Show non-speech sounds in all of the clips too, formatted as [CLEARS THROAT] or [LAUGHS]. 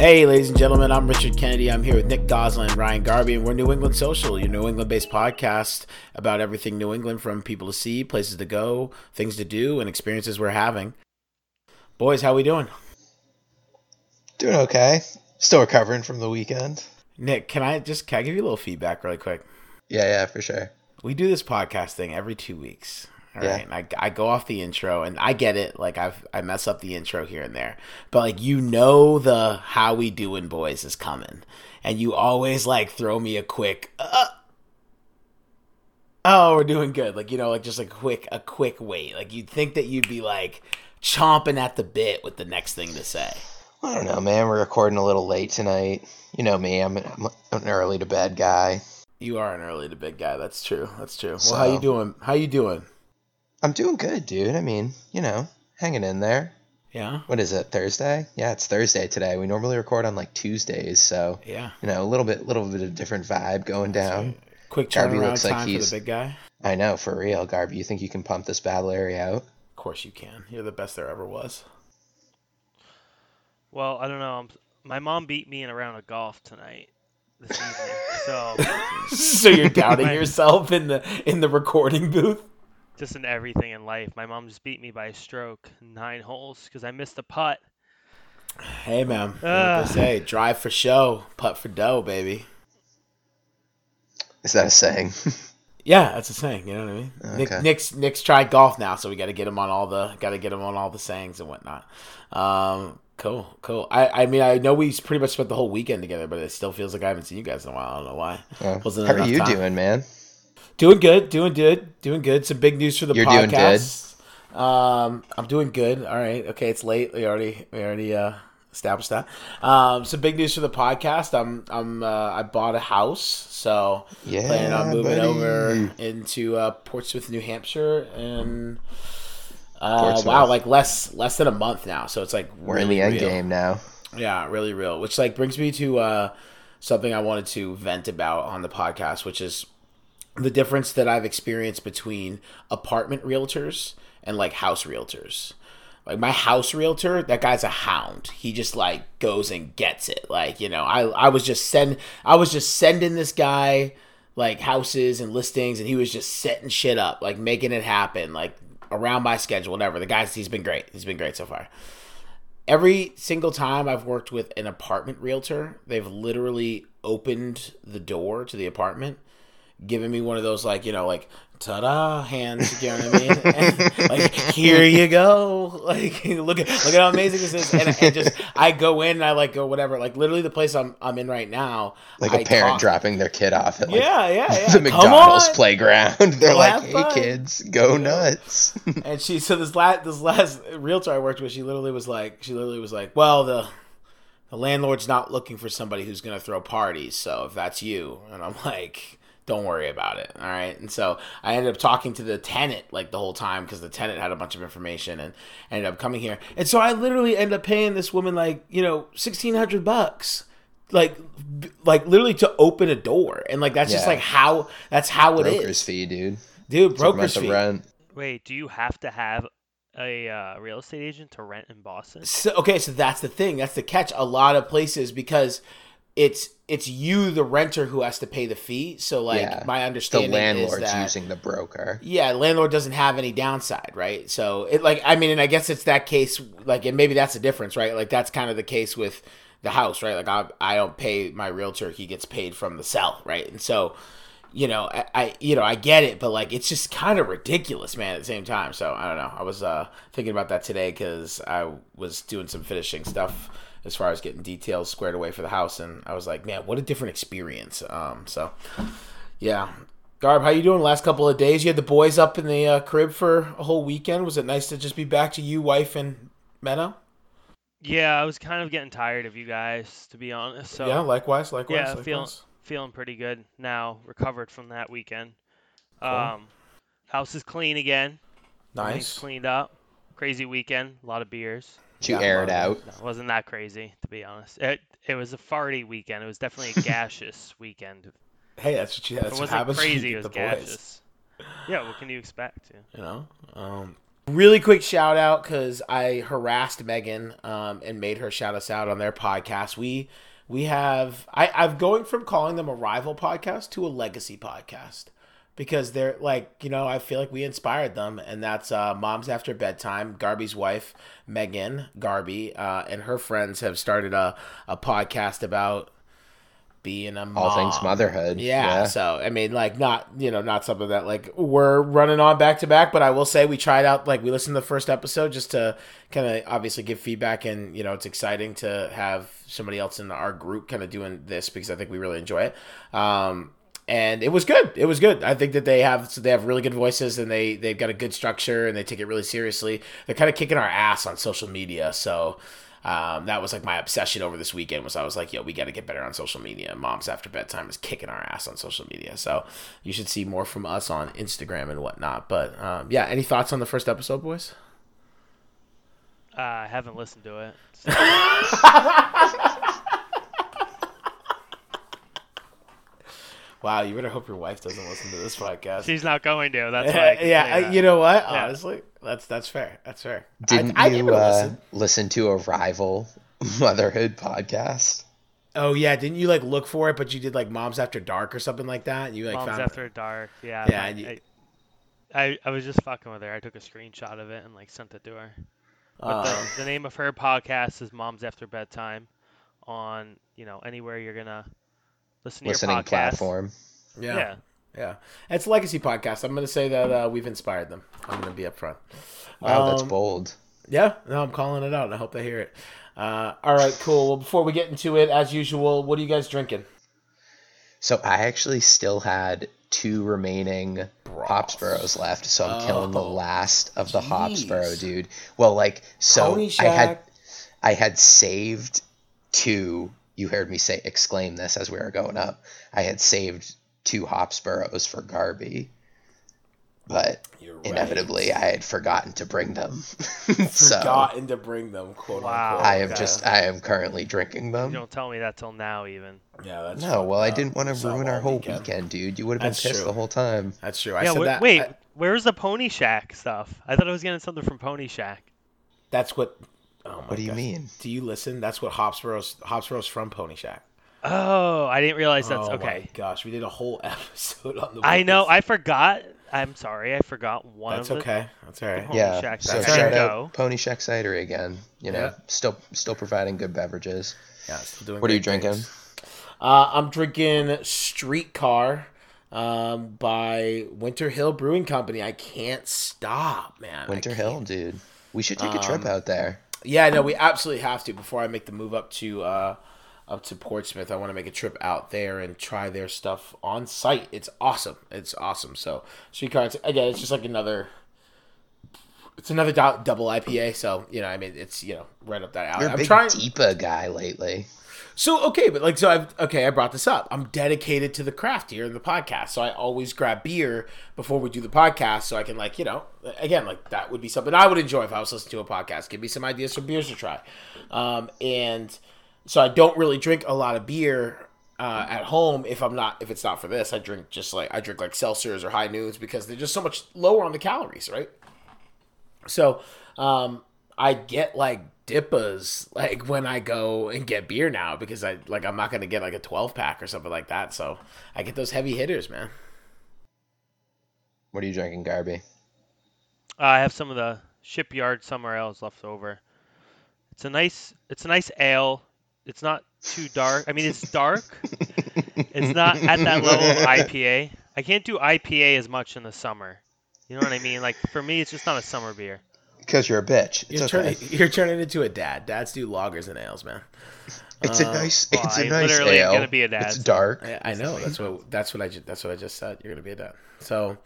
Hey, ladies and gentlemen, I'm Richard Kennedy. I'm here with Nick Goslin and Ryan Garby, and we're New England Social, your New England based podcast about everything New England from people to see, places to go, things to do, and experiences we're having. Boys, how we doing? Doing okay. Still recovering from the weekend. Nick, can I just can I give you a little feedback really quick? Yeah, yeah, for sure. We do this podcast thing every two weeks. All Yeah. right, and I, I go off the intro, and I get it. Like I've I mess up the intro here and there, but like you know the how we doing, boys, is coming, and you always like throw me a quick. Uh, oh, we're doing good. Like you know, like just a quick a quick wait. Like you'd think that you'd be like chomping at the bit with the next thing to say. I don't know, man. We're recording a little late tonight. You know me. I'm, I'm an early to bed guy. You are an early to bed guy. That's true. That's true. So- Well, how you doing? How you doing? I'm doing good, dude. I mean, you know, hanging in there. Yeah. What is it? Thursday? Yeah, it's Thursday today. We normally record on like Tuesdays, so Yeah. you know, a little bit, little bit of different vibe going down. Quick Darby turnaround looks like time for he's- the big guy. I know, for real, Garby. You think you can pump this Bad Larry out? Of course you can. You're the best there ever was. Well, I don't know. I'm, my mom beat me in a round of golf tonight, this evening. So [LAUGHS] so you're [LAUGHS] doubting yourself in the in the recording booth. Just in everything in life, my mom just beat me by a stroke, nine holes, because I missed a putt. Hey man, what they say? Drive for show, putt for dough, baby. Is that a saying? Yeah, that's a saying. You know what I mean? Nick, Nick's Nick's tried golf now, so we got to get him on all the got to get him on all the sayings and whatnot. Um, cool, cool. I I mean I know we pretty much spent the whole weekend together, but it still feels like I haven't seen you guys in a while. I don't know why. Well, Wasn't how are you time. doing, man? Doing good, doing good, doing good. Some big news for the You're doing podcast. Um, I'm doing good. All right. Okay, it's late. We already we already uh established that. Um, some big news for the podcast. I'm I'm uh, I bought a house, so Yeah, planning on moving buddy. over into uh, Portsmouth, New Hampshire, and uh, wow, like less less than a month now. So it's like We're in the end real. game now. Yeah, really real. Which like brings me to uh, something I wanted to vent about on the podcast, which is the difference that I've experienced between apartment realtors and like house realtors. Like my house realtor, that guy's a hound. He just like goes and gets it. Like, you know, I I was just send I was just sending this guy like houses and listings and he was just setting shit up, like making it happen, like around my schedule, whatever. The guy's he's been great. He's been great so far every single time I've worked with an apartment realtor, they've literally opened the door to the apartment, given me one of those like you know like ta-da hands, you know what I mean? [LAUGHS] And, like here you go, [LAUGHS] like look at look at how amazing this is, and, and just I go in and I like go whatever, like literally the place I'm I'm in right now, Like a a parent dropping their kid off at like Yeah, yeah, [LAUGHS] yeah. the McDonald's playground. They're Go like, "Hey fun." kids, go nuts." And she so this last this last realtor I worked with, she literally was like she literally was like, Well, the the landlord's not looking for somebody who's gonna throw parties, so if that's you and I'm like don't worry about it. All right. And so I ended up talking to the tenant like the whole time because the tenant had a bunch of information and ended up coming here. And so I literally ended up paying this woman like, you know, 1600 bucks. Like, like literally to open a door, and like that's just like how that's how it is, Broker's fee, dude. dude. Took 'em Broker's to fee. rent. Wait, do you have to have a uh, real estate agent to rent in Boston? So, okay, so that's the thing. That's the catch. A lot of places because it's it's you, the renter, who has to pay the fee. So, like Yeah. my The landlord's is that using the broker. yeah, landlord doesn't have any downside, right? So it like I mean, and I guess it's that case. Like, and maybe that's the difference, right? Like that's kind of the case with the house, right? Like I I don't pay my realtor; he gets paid from the sell, right? And so. You know, I, I you know I get it, but like it's just kind of ridiculous, man. At the same time, so I don't know. I was uh, thinking about that today because I was doing some finishing stuff as far as getting details squared away for the house, and I was like, man, what a different experience. Um, so yeah. Garb, how you doing? Last couple of days, you had the boys up in the uh, crib for a whole weekend. Was it nice to just be back to you, wife, and Meadow? Yeah, I was kind of getting tired of you guys, to be honest. So yeah, likewise, likewise. yeah, likewise. feeling feeling pretty good now. Recovered from that weekend. Cool. Um, house is clean again. Everything's nice. cleaned up. Crazy weekend. A lot of beers. Did you Yeah, air it out? It wasn't that crazy, to be honest. It it was a farty weekend. It was definitely a [LAUGHS] gaseous weekend. Hey, that's what you. If That's it wasn't happens crazy, it was the boys. gaseous. Yeah, what can you expect? You know. Um, Really quick shout out because I harassed Megan um, and made her shout us out on their podcast. We we have I, I'm going from calling them a rival podcast to a legacy podcast because they're like you know I feel like we inspired them and that's uh, Moms After Bedtime. Garby's wife Megan Garby uh, and her friends have started a a podcast about being a mom. All things motherhood. Yeah, Yeah. So I mean, like, not you know, not something that like we're running on back to back. But I will say we tried out like we listened to the first episode just to kind of obviously give feedback, and you know, it's exciting to have somebody else in our group kind of doing this because I think we really enjoy it. Um, and it was good. It was good. I think that they have so they have really good voices and they they've got a good structure and they take it really seriously. They're kind of kicking our ass on social media, so. Um, that was like my obsession over this weekend was I was like, yo, we got to get better on social media. Moms after bedtime is kicking our ass on social media. So you should see more from us on Instagram and whatnot. But um, yeah, any thoughts on the first episode, boys? Uh, I haven't listened to it. so- [LAUGHS] [LAUGHS] Wow, you better hope your wife doesn't listen to this podcast. She's not going to. That's why. I [LAUGHS] yeah, I- that. you know what? Yeah. Honestly, that's that's fair. That's fair. Didn't I, I you give uh, listen. listen to a rival [LAUGHS] motherhood podcast? Oh yeah, didn't you like look for it? But you did like Moms After Dark or something like that. You like Moms found After Dark. Yeah. Yeah, I, and you- I, I, I was just fucking with her. I took a screenshot of it and like sent it to her. But the, Um, the name of her podcast is Moms After Bedtime on, you know, anywhere you're going to listen Listening platform. yeah, Yeah. yeah, It's a legacy podcast. I'm gonna say that uh, we've inspired them. I'm gonna be upfront. Wow, that's Um, bold. Yeah, no, I'm calling it out, and I hope they hear it. Uh, all right, cool. Well, before we get into it, as usual, what are you guys drinking? So I actually still had two remaining Hopsboroughs left, so I'm killing the Oh, last of the Hopsborough, jeez. dude. Well, like so I had I had saved two. You heard me say exclaim this as we were going up. I had saved two Hopsboroughs for Garby, but right. inevitably I had forgotten to bring them. [LAUGHS] so Forgotten to bring them, quote Wow. unquote. I am Yeah. just I am currently drinking You them. don't tell me that till now, even. Yeah, that's No, well, I didn't want to ruin our whole weekend. dude. You would have been That's pissed true. the whole time. That's true. I yeah, said wh- that. wait, I- where's the Pony Shack stuff? I thought I was getting something from Pony Shack. that's what. Oh my What do you gosh. mean? Do you listen? That's what Hopsborough's Hopsborough's from Pony Shack. Oh, I didn't realize that's oh okay. my gosh, we did a whole [LAUGHS] episode on the. I know. I forgot. I'm sorry. I forgot one That's of the. okay. That's all right. Yeah. Shack So shout out Pony Shack Cidery again. You know, Yeah. still still providing good beverages. Yeah, still doing What are you great drinking? Uh, I'm drinking Streetcar um, by Winter Hill Brewing Company. I can't stop, man. Winter Hill, dude. We should take a trip Um, out there. Yeah, no, we absolutely have to before I make the move up to uh, up to Portsmouth. I want to make a trip out there and try their stuff on site. It's awesome. It's awesome. So Streetcar, it's, again, it's just like another. It's another do- double IPA, so you know, I mean, it's you know, right up that alley. You're a I'm big trying. DIPA guy lately. So okay, but like so I've okay, I brought this up. I'm dedicated to the craft here in the podcast. So I always grab beer before we do the podcast so I can like, you know, again, like that would be something I would enjoy if I was listening to a podcast. Give me some ideas for beers to try. Um, and so I don't really drink a lot of beer uh, at home if I'm not if it's not for this. I drink just like I drink like seltzers or high noons because they're just so much lower on the calories, right? So um, I get like DIPAs like when I go and get beer now because I like I'm not gonna get like a 12 pack or something like that. So I get those heavy hitters, man. What are you drinking, Garby? Uh, I have some of the Shipyard Summer Ale left over. It's a nice. It's a nice ale. It's not too dark. I mean, it's dark. it's not at that [LAUGHS] level of IPA. I can't do IPA as much in the summer. You know what I mean? Like for me, it's just not a summer beer. Because you're a bitch. It's You're okay. turning you're turning into a dad. Dads do lagers and ales, man. It's a nice. well, It's I a nice literally ale. gonna be a dad, It's dark. I, I know that's what that's what I ju- that's what I just said. You're gonna be a dad. So,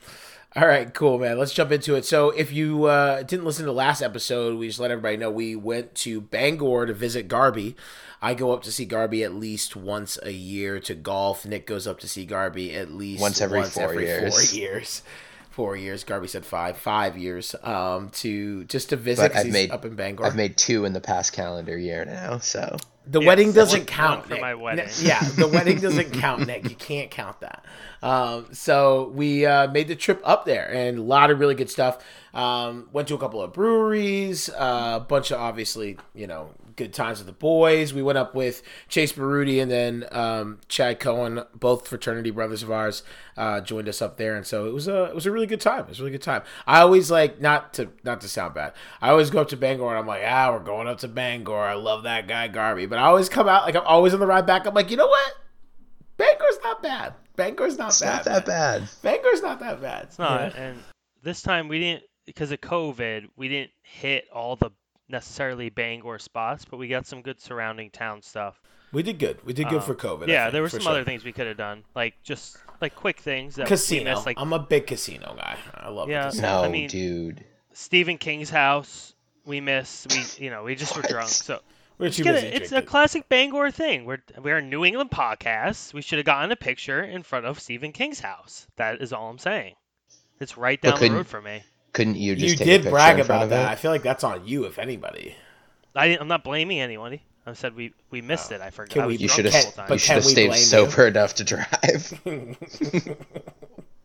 all right, cool, man. Let's jump into it. So, if you uh, didn't listen to the last episode, we just let everybody know we went to Bangor to visit Garby. I go up to see Garby at least once a year to golf. Nick goes up to see Garby at least Once every four years. Four years. Four years. Garby said five. Five years. Um, to just to visit. But 'cause I've made up in Bangor. I've made two in the past calendar year now. So The Yes, wedding doesn't count. for Nick. my wedding. Yeah, the wedding [LAUGHS] doesn't count, Nick. You can't count that. Um, so we uh, made the trip up there, and a lot of really good stuff. Um, went to a couple of breweries, uh, a bunch of obviously, you know, good times with the boys. We went up with Chase Baruti and then um, Chad Cohen, both fraternity brothers of ours, uh, joined us up there, and so it was a it was a really good time. It was a really good time. I always like not to not to sound bad. I always go up to Bangor and I'm like, ah, we're going up to Bangor. I love that guy Garby, but I always come out like I'm always on the ride back. I'm like, you know what? Bangor's not bad. Bangor's not It's bad. not that man. bad. Bangor's not that bad. It's not. And this time we didn't because of COVID, we didn't hit all the necessarily Bangor spots, but we got some good surrounding town stuff. We did good. We did good Um, for COVID. Yeah, think, there were some sure. other things we could have done, like just like quick things that we Casino. missed, like I'm a big casino guy. I love Yeah. casino. No, I mean- dude. Stephen King's house. We missed. We you know we just were drunk. So We're Just too get busy it. It's a classic Bangor thing. We're we're a New England podcast. We should have gotten a picture in front of Stephen King's house. That is all I'm saying. It's right But down the road for me. Couldn't you just You take did picture brag in front about that. I feel like that's on you, if anybody. I, i'm not blaming anyone. I said we we missed oh. it. I forgot. Can I we- You should have. whole time. but You should have stayed blame you? sober enough to drive. [LAUGHS]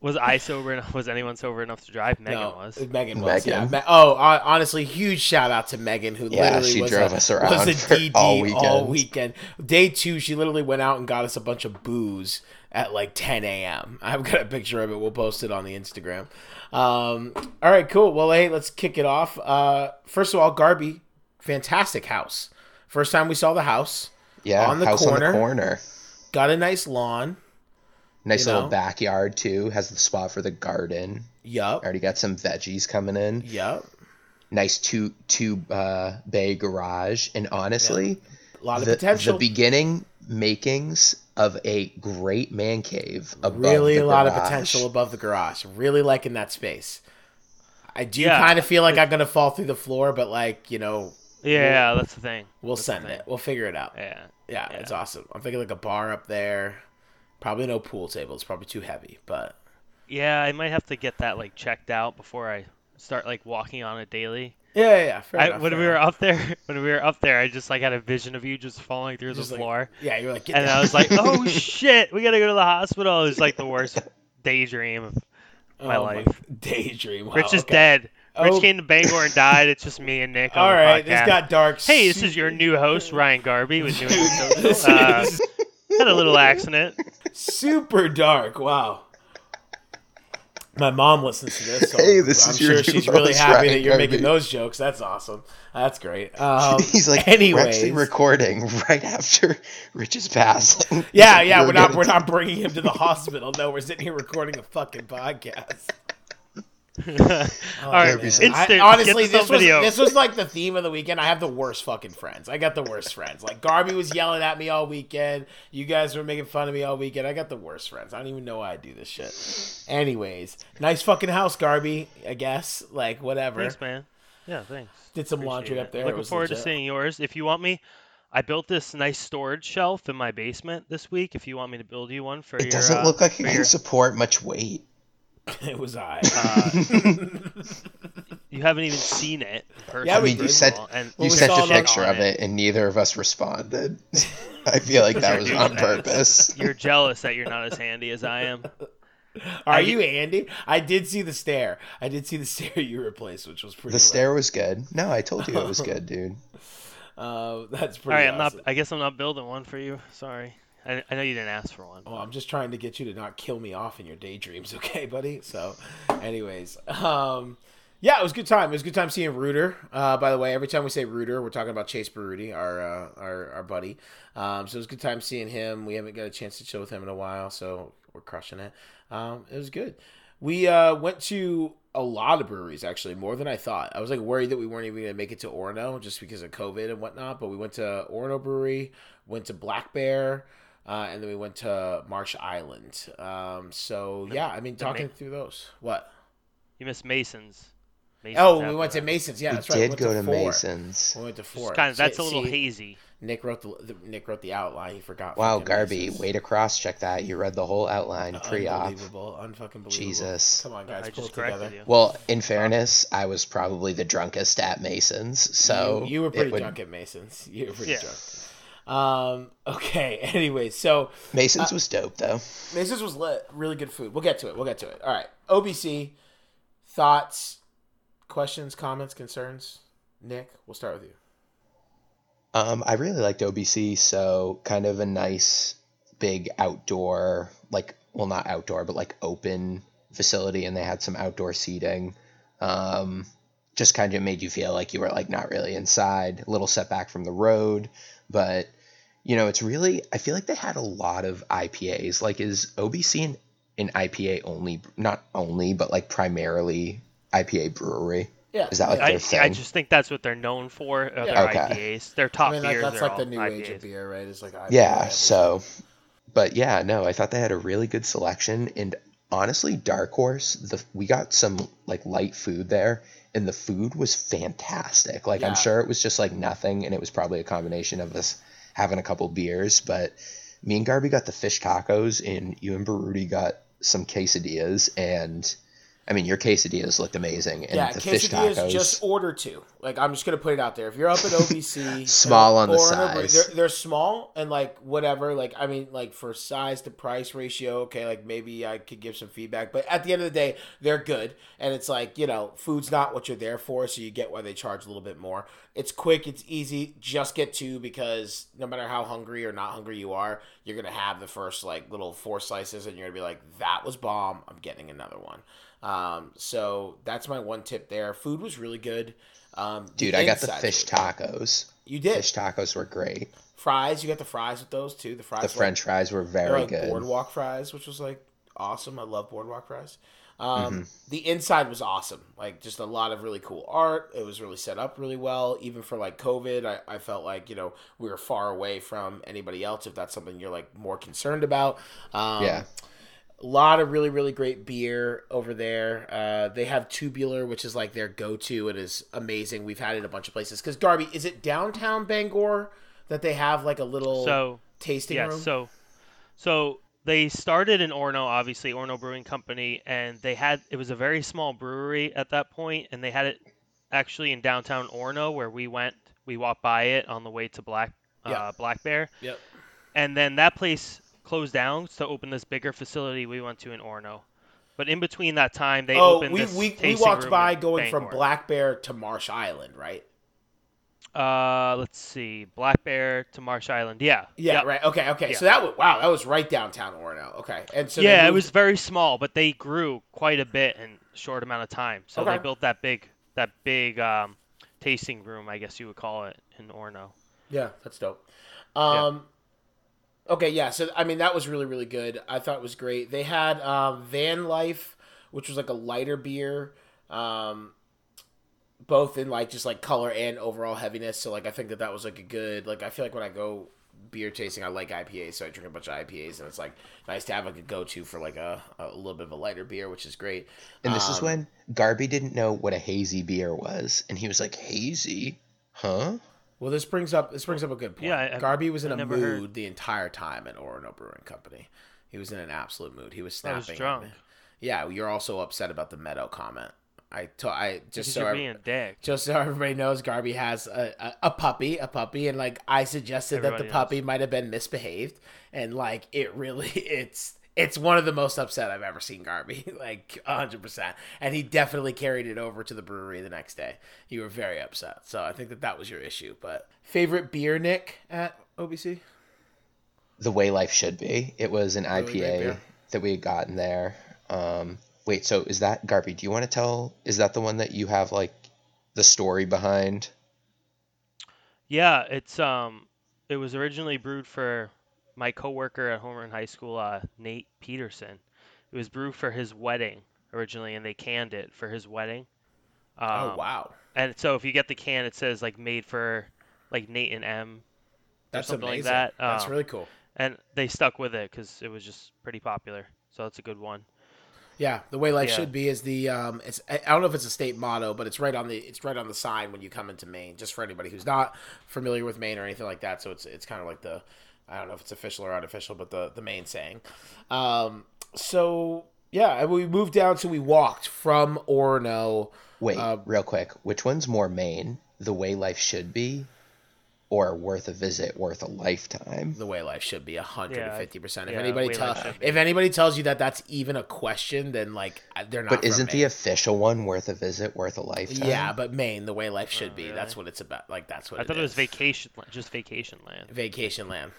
Was I sober enough? Was anyone sober enough to drive? Megan no, was. Megan was. Yeah. Megan. Me- oh, honestly, huge shout out to Megan who Yeah, literally she was drove a, us around was a DD all [LAUGHS] all weekend. weekend. Day two, she literally went out and got us a bunch of booze at like 10 a.m. [LAUGHS] I've got a picture of it. We'll post it on the Instagram. Um, all right, cool. Well, hey, let's kick it off. Uh, first of all, Garby, fantastic house. First time we saw the house. Yeah, On the house corner. on the corner. Got a nice lawn. Nice little know? backyard too. Has the spot for the garden. Yup. Already got some veggies coming in. Yup. Nice two two uh, bay garage. And honestly, A lot of the, potential. the beginning makings of a great man cave above really the a lot of potential above the garage. Really liking that space. I do Yeah. kind of feel like I'm gonna fall through the floor, but like you know, Yeah, that's the thing. we'll That's send thing. it. We'll figure it out. Yeah. Yeah, Yeah. it's awesome. I'm thinking like a bar up there. Probably no pool table. It's probably too heavy, but Yeah, I might have to get that like checked out before I start like walking on it daily. Yeah, yeah. yeah fair I, enough, when fair we were enough. up there, [LAUGHS] when we were up there, I just like had a vision of you just falling through Just the like, floor, yeah, you're like, get and down. I was like, [LAUGHS] "Oh shit, we gotta go to the hospital." It was like the worst [LAUGHS] daydream of my Oh life. daydream. Wow, Rich is okay. dead. Rich Oh. came to Bangor and died. It's just me and Nick All right, this got dark. Hey, this is your new host, Ryan Garby with New England Social. Uh, had a little accident. super dark. Wow. My mom listens to this, so Hey, this I'm is your sure new she's really happy that you're making those jokes. That's awesome. That's great. Um, [LAUGHS] He's like, we're anyways, recording right after Rich's passing. yeah, [LAUGHS] yeah, we're not gonna we're not bringing him to the hospital. No, we're sitting here recording a fucking podcast. [LAUGHS] All right, man. instant. I, honestly, this was video. this was like the theme of the weekend. I have the worst fucking friends. I got the worst friends. Like Garby was yelling at me all weekend. You guys were making fun of me all weekend. I got the worst friends. I don't even know why I do this shit. Anyways, nice fucking house, Garby. I guess like whatever. Thanks, man. Yeah, thanks. Did some Appreciate laundry it. up there. Looking was forward to seeing yours. If you want me, I built this nice storage shelf in my basement this week. If you want me to build you one for It your, doesn't uh, look like for it can your- support much weight. [LAUGHS] it was I. uh, [LAUGHS] you haven't even seen it in person. Yeah, I we mean, you sent and Well, you sent a picture of it, and neither of us responded. [LAUGHS] I feel like that was on purpose. You're jealous that you're not as handy as I am. Are I- you Andy? I did see the stair. I did see the stair you replaced, which was pretty. The lit. stair was good. No, I told you it was good, dude. Uh, that's All pretty. right, I'm not. I guess I'm not building one for you. Sorry. I, know you didn't ask for one. Well, I'm just trying to get you to not kill me off in your daydreams, [LAUGHS] okay, buddy? So, anyways, um, yeah, it was a good time. It was a good time seeing Reuter. Uh, by the way, every time we say Reuter, we're talking about Chase Baruti, our uh, our our buddy. Um, so it was a good time seeing him. We haven't got a chance to chill with him in a while, so we're crushing it. Um, it was good. We uh, went to a lot of breweries actually, more than I thought. I was like worried that we weren't even gonna make it to Orono just because of COVID and whatnot. But we went to Orono Brewery, went to Black Bear. Uh, and then we went to Marsh Island. Um, so yeah, I mean, talking Ma- through those. What? You missed Mason's. Mason's Oh, we after went to. Mason's. Yeah, we that's right. we did went go to, four. Mason's. We went to four. Kind of, that's See- a little see, hazy. Nick wrote the, the Nick wrote the outline. He forgot. Wow, fucking Garby, Mason's. way to cross check that. You read the whole outline pre-op. Unbelievable, unfucking believable. Jesus. Come on, guys, I pull just it together. you. Well, in fairness, I was probably the drunkest at Mason's, so you, you were it pretty would- drunk at Mason's. You were pretty Yeah. drunk. Um, [LAUGHS] okay. Anyway, so Mason's was dope though. Mason's was lit. Really good food. We'll get to it. We'll get to it. All right. OBC thoughts, questions, comments, concerns. Nick, we'll start with you. Um, I really liked OBC, so kind of a nice big outdoor, like well not outdoor, but like open facility, and they had some outdoor seating. Um, just kind of made you feel like you were like not really inside, a little setback from the road, but you know it's really I feel like they had a lot of IPAs. Like is OBC an, an IPA only, not only, but like primarily IPA brewery? Yeah. Is that like I, their thing? I just think that's what they're known for. Uh, Yeah. Their Okay. IPAs. Their top I mean, like, beers that's like the new age of beer, right? It's like IPA, Yeah, everything. so but yeah, no, I thought they had a really good selection and honestly Dark Horse, the we got some like light food there and the food was fantastic. Like Yeah. I'm sure it was just like nothing and it was probably a combination of us having a couple beers, but me and Garby got the fish tacos and you and Baruti got some quesadillas and I mean your quesadillas looked amazing and yeah, the fish quesadillas tacos just order two. Like I'm just gonna put it out there. If you're up at [LAUGHS] OBC, Small on the size. they're, they're small and like whatever. Like I mean, like for size to price ratio, okay. Like maybe I could give some feedback, but at the end of the day, they're good. And it's like you know, food's not what you're there for, so you get why they charge a little bit more. It's quick, it's easy. Just get two because no matter how hungry or not hungry you are, you're gonna have the first like little four slices, and you're gonna be like, "That was bomb. I'm getting another one." Um, so that's my one tip there. Food was really good. Um, Dude, I got the fish tacos. You did Fish tacos were great. fries. You got the fries with those too. The fries. The were French fries were very like good. Boardwalk fries, which was like awesome. I love boardwalk fries. Um, Mm-hmm. The inside was awesome. Like just a lot of really cool art. It was really set up really well. Even for like COVID, I, I felt like you know we were far away from anybody else. If that's something you're like more concerned about. Um, Yeah. A lot of really really great beer over there. Uh, they have tubular which is like their go-to. It is amazing. We've had it a bunch of places. Because Garby is it downtown bangor that they have like a little So tasting yeah, room? so so they started in Orono, obviously Orono Brewing Company, and they had it was a very small brewery at that point, and they had it actually in downtown Orono where we went. We walked by it on the way to Black uh, Yeah. Black Bear, yep. And then that place closed down to open this bigger facility we went to in Orono. But in between that time, they oh opened we, this we, we walked by in going from black bear to marsh island right Uh, let's see, Black Bear to Marsh Island. Yeah. yeah Yep. right okay okay Yeah. so that was wow that was right downtown orono okay and so yeah, it was very small, but they grew quite a bit in a short amount of time. So Okay. they built that big that big um, tasting room, I guess you would call it, in Orono. Yeah, that's dope. Um, Okay, yeah. So I mean, that was really really good. I thought it was great. They had um, Van Life, which was like a lighter beer, um, both in like just like color and overall heaviness. So like I think that that was like a good like I feel like when I go beer tasting, I like IPAs, so I drink a bunch of IPAs, and it's like nice to have like a go to for like a, a little bit of a lighter beer, which is great. And this is Um, when Garby didn't know what a hazy beer was, and he was like, "Hazy, huh?" Well, this brings up this brings up a good point. Yeah, I- I- Garby was in I a mood heard. the entire time at Orono Brewing Company. He was in an absolute mood. He was I snapping. was drunk. Yeah, you're also upset about the Meadow comment. I to, I just Because so you're being a dick. just so everybody knows, Garby has a, a, a puppy, a puppy, and like I suggested that Everybody the puppy might have been misbehaved, and like it really, [LAUGHS] it's it's one of the most upset I've ever seen Garby, [LAUGHS] like hundred percent, and he definitely carried it over to the brewery the next day. You were very upset, so I think that that was your issue. But favorite beer, Nick at OBC? The way life should be. It was an Really IPA that we had gotten there. Um, wait, so is that Garby? Do you want to tell? Is that the one that you have like the story behind? Yeah, it's um, it was originally brewed for my coworker at Homer in high school, uh, Nate Peterson. It was brewed for his wedding originally, and they canned it for his wedding. Um, oh wow, And so if you get the can, it says like made for like Nate and M, that's something like amazing. that. That's Um, really cool. and they stuck with it because it was just pretty popular. So that's a good one. Yeah, the way life Yeah. should be is the um. It's I I don't know if it's a state motto, but it's right on the it's right on the sign when you come into Maine. Just for anybody who's not familiar with Maine or anything like that, so it's it's kind of like the I don't know if it's official or unofficial, but the the main saying. Um. So yeah, we moved down, so we walked from Orono. Wait, Uh, real quick. Which one's more Maine? The way life should be, or worth a visit, worth a lifetime. the way life should be 150% if yeah, anybody tells life should be. if anybody tells you that that's even a question then like they're not But isn't the official one worth a visit, worth a lifetime? yeah but maine the way life should Oh, be really? that's what it's about like that's what I thought it was vacation, just vacation land. vacation land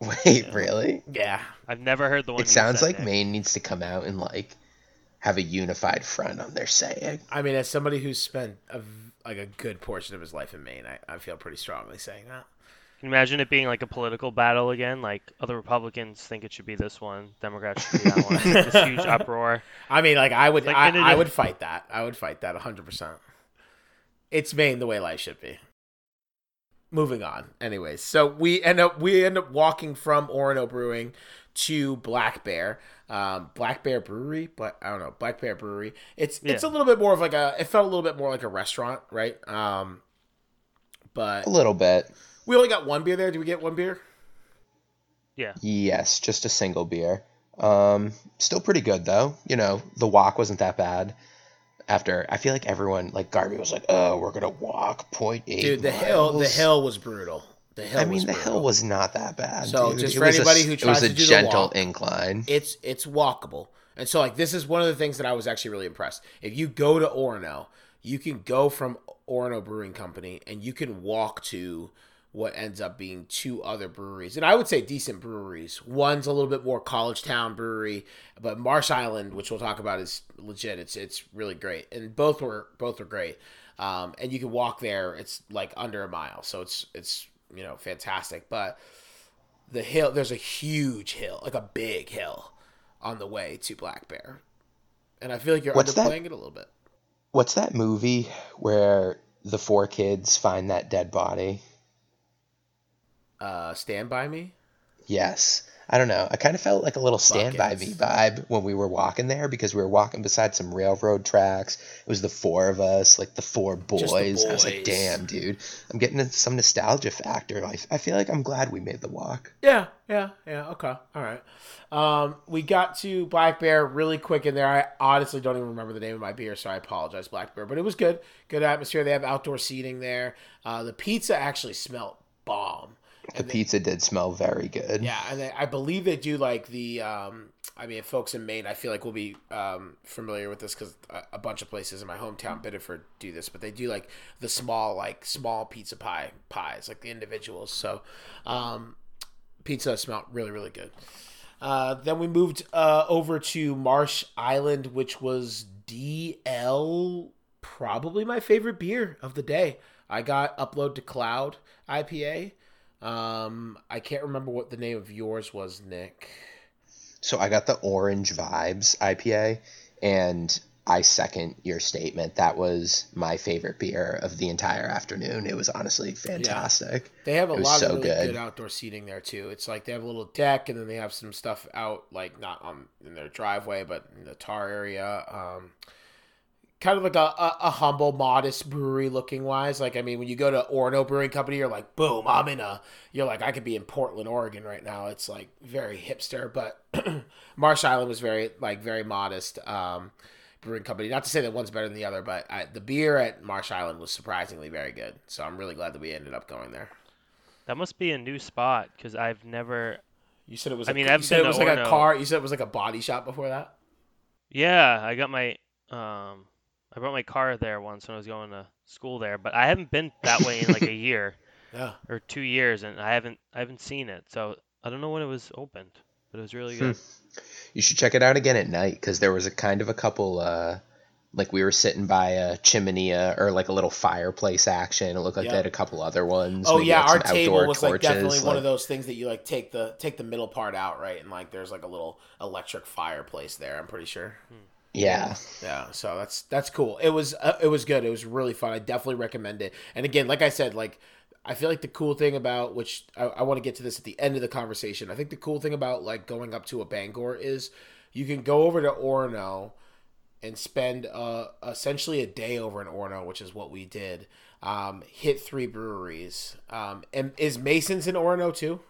[LAUGHS] Wait, really? yeah I've never heard the one. It sounds said, like Nick. Maine needs to come out and like have a unified front on their saying. i mean as somebody who's spent a, v- like a good portion of his life in maine I, I feel pretty strongly saying that Can you imagine it being like a political battle again? Like other Republicans think it should be this one, Democrats should be that one. [LAUGHS] this huge uproar. i mean like i would Like, I, in a I diff- would fight that i would fight that 100% it's maine the way life should be moving on anyways so we end up we end up walking from orono brewing to black bear um black bear brewery but i don't know black bear brewery it's it's a little bit more of like a it felt a little bit more like a restaurant right um but A little bit. we only got one beer there did we get one beer Yeah. Yes, just a single beer. Um, still pretty good though. You know, the walk wasn't that bad. After I feel like everyone like Garby was like, "Oh, we're gonna walk 0.8 dude the hill the miles." hill was brutal the hill I mean, the brutal. hill was not that bad. So, dude. just It for was a anybody who tries to do the gentle walk, incline. it's it's walkable. And so like this is one of the things that I was actually really impressed. If you go to Orono, you can go from Orono Brewing Company and you can walk to what ends up being two other breweries. And I would say decent breweries. One's a little bit more college town brewery, but Marsh Island, which we'll talk about is legit. It's it's really great. And both were both are great. Um, and you can walk there. It's like under a mile. So it's it's you know fantastic. But the hill there's a huge hill, like a big hill on the way to Black Bear. And I feel like you're What's that? underplaying it a little bit. What's that movie where the four kids find that dead body? Uh, Stand by Me. Yes. I don't know. I kind of felt like a little stand by me vibe when we were walking there because we were walking beside some railroad tracks. It was the four of us, like the four boys. The I was like, damn, dude. I'm getting some nostalgia factor. I, I feel like I'm glad we made the walk. Yeah, yeah, yeah. Okay, all right. Um, we got to Black Bear really quick in there. I honestly don't even remember the name of my beer, so I apologize, Black Bear. But it was good, good atmosphere. They have outdoor seating there. Uh, the pizza actually smelled bomb. The pizza did smell very good. Yeah, and they, I believe they do like the. Um, I mean, folks in Maine, I feel like will be um, familiar with this because a, a bunch of places in my hometown, Biddeford, do this. But they do like the small, like small pizza pie pies, like the individuals. So, um, pizza smelled really, really good. Uh, then we moved uh, over to Marsh Island, which was DL, probably my favorite beer of the day. I got Upload to Cloud IPA. Um, I can't remember what the name of yours was, Nick. So I got the Orange Vibes IPA, and I second your statement. That was my favorite beer of the entire afternoon. It was honestly fantastic. They have a lot so of really good. good. outdoor seating there too. It's like they have a little deck, and then they have some stuff out, like not on in their driveway, but in the tar area. Um, kind of like a, a, a humble, modest brewery looking wise. Like I mean, when you go to Orono Brewing Company, you're like, boom, I'm in a. You're like, I could be in Portland, Oregon right now. It's like very hipster, but [CLEARS THROAT] Marsh Island was very like very modest. Um, brewing company. Not to say that one's better than the other, but I, the beer at Marsh Island was surprisingly very good. So I'm really glad that we ended up going there. That must be a new spot because I've never. You said it was. I a- mean, you I've said it was to like a car. You said it was like a body shop before that. Yeah, I got my. Um, I brought my car there once when I was going to school there, but I haven't been that way in like a [COUGHS] year Yeah. or two years, and I haven't I haven't seen it. So I don't know when it was opened, but it was really Hmm. good. You should check it out again at night because there was a kind of a couple. Uh, like we were sitting by a chimney or like a little fireplace action. It looked like Yeah. they had a couple other ones. Oh maybe, yeah, our table outdoor was like definitely one of those things that you like take the take the middle part out, right? And like there's like a little electric fireplace there. I'm pretty sure. Yeah, Yeah, so that's that's cool. It was uh, it was good. It was really fun. I definitely recommend it. And again, like I said, like I feel like the cool thing about which I, I want to get to this at the end of the conversation. I think the cool thing about like going up to a Bangor is you can go over to Orono and spend uh, essentially a day over in Orono, which is what we did. Um, hit three breweries. Um, and is Mason's in Orono too?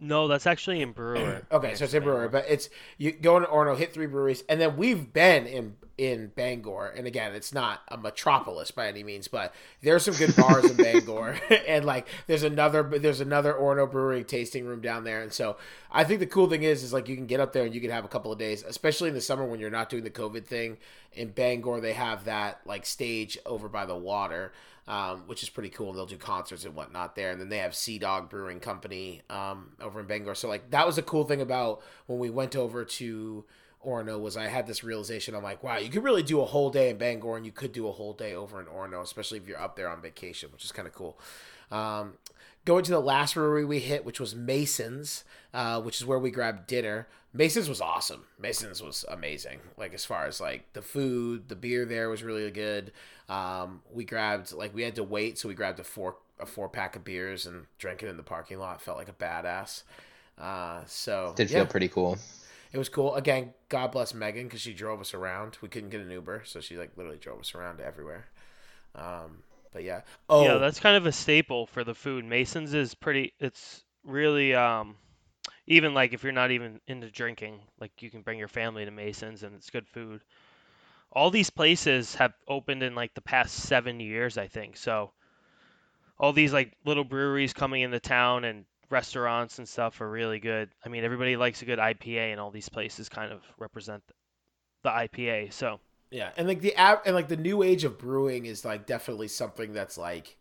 No, that's actually in Brewer. [CLEARS THROAT] Okay, so it's in Brewer, but it's you go into Orono, hit three breweries, and then we've been in in Bangor, and again, it's not a metropolis by any means, but there's some good bars in [LAUGHS] Bangor, [LAUGHS] and like there's another there's another Orono Brewery tasting room down there, and so I think the cool thing is is like you can get up there and you can have a couple of days, especially in the summer when you're not doing the COVID thing. In Bangor, they have that like stage over by the water. Um, which is pretty cool. They'll do concerts and whatnot there, and then they have Sea Dog Brewing Company um, over in Bangor. So like that was a cool thing about when we went over to Orono was I had this realization. I'm like, wow, you could really do a whole day in Bangor, and you could do a whole day over in Orono, especially if you're up there on vacation, which is kind of cool. Um, going to the last brewery we hit, which was Mason's, uh, which is where we grabbed dinner. Mason's was awesome. Mason's was amazing. Like as far as like the food, the beer there was really good. Um, we grabbed like we had to wait, so we grabbed a four a four pack of beers and drank it in the parking lot. Felt like a badass. Uh, so Did yeah. feel pretty cool. It was cool. Again, God bless Megan because she drove us around. We couldn't get an Uber, so she like literally drove us around everywhere. Um, but yeah. Oh, Yeah, that's kind of a staple for the food. Mason's is pretty. It's really um, even like if you're not even into drinking, like you can bring your family to Mason's and it's good food. All these places have opened in like the past seven years, I think. So all these like little breweries coming into town and restaurants and stuff are really good. I mean, everybody likes a good IPA, and all these places kind of represent the IPA. So yeah, and like the app and like the new age of brewing is like definitely something that's like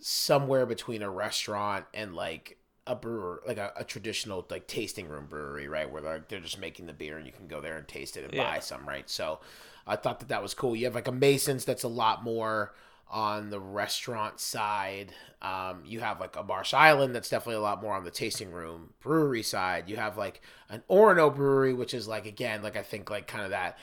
somewhere between a restaurant and like a brewer, like a, a traditional like tasting room brewery, right? Where like they're just making the beer and you can go there and taste it and Yeah. buy some, right? So I thought that that was cool. You have like a Mason's that's a lot more on the restaurant side. Um, you have like a Marsh Island that's definitely a lot more on the tasting room brewery side. You have like an Orono brewery, which is like again, like I think like kind of that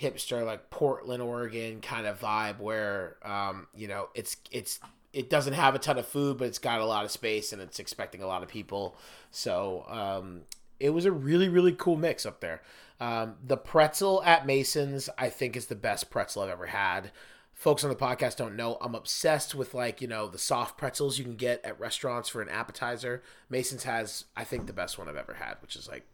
hipster like Portland, Oregon kind of vibe where um, you know it's it's it doesn't have a ton of food, but it's got a lot of space and it's expecting a lot of people. So um, it was a really really cool mix up there. Um, the pretzel at Mason's, I think, is the best pretzel I've ever had. Folks on the podcast don't know I'm obsessed with like you know the soft pretzels you can get at restaurants for an appetizer. Mason's has I think the best one I've ever had, which is like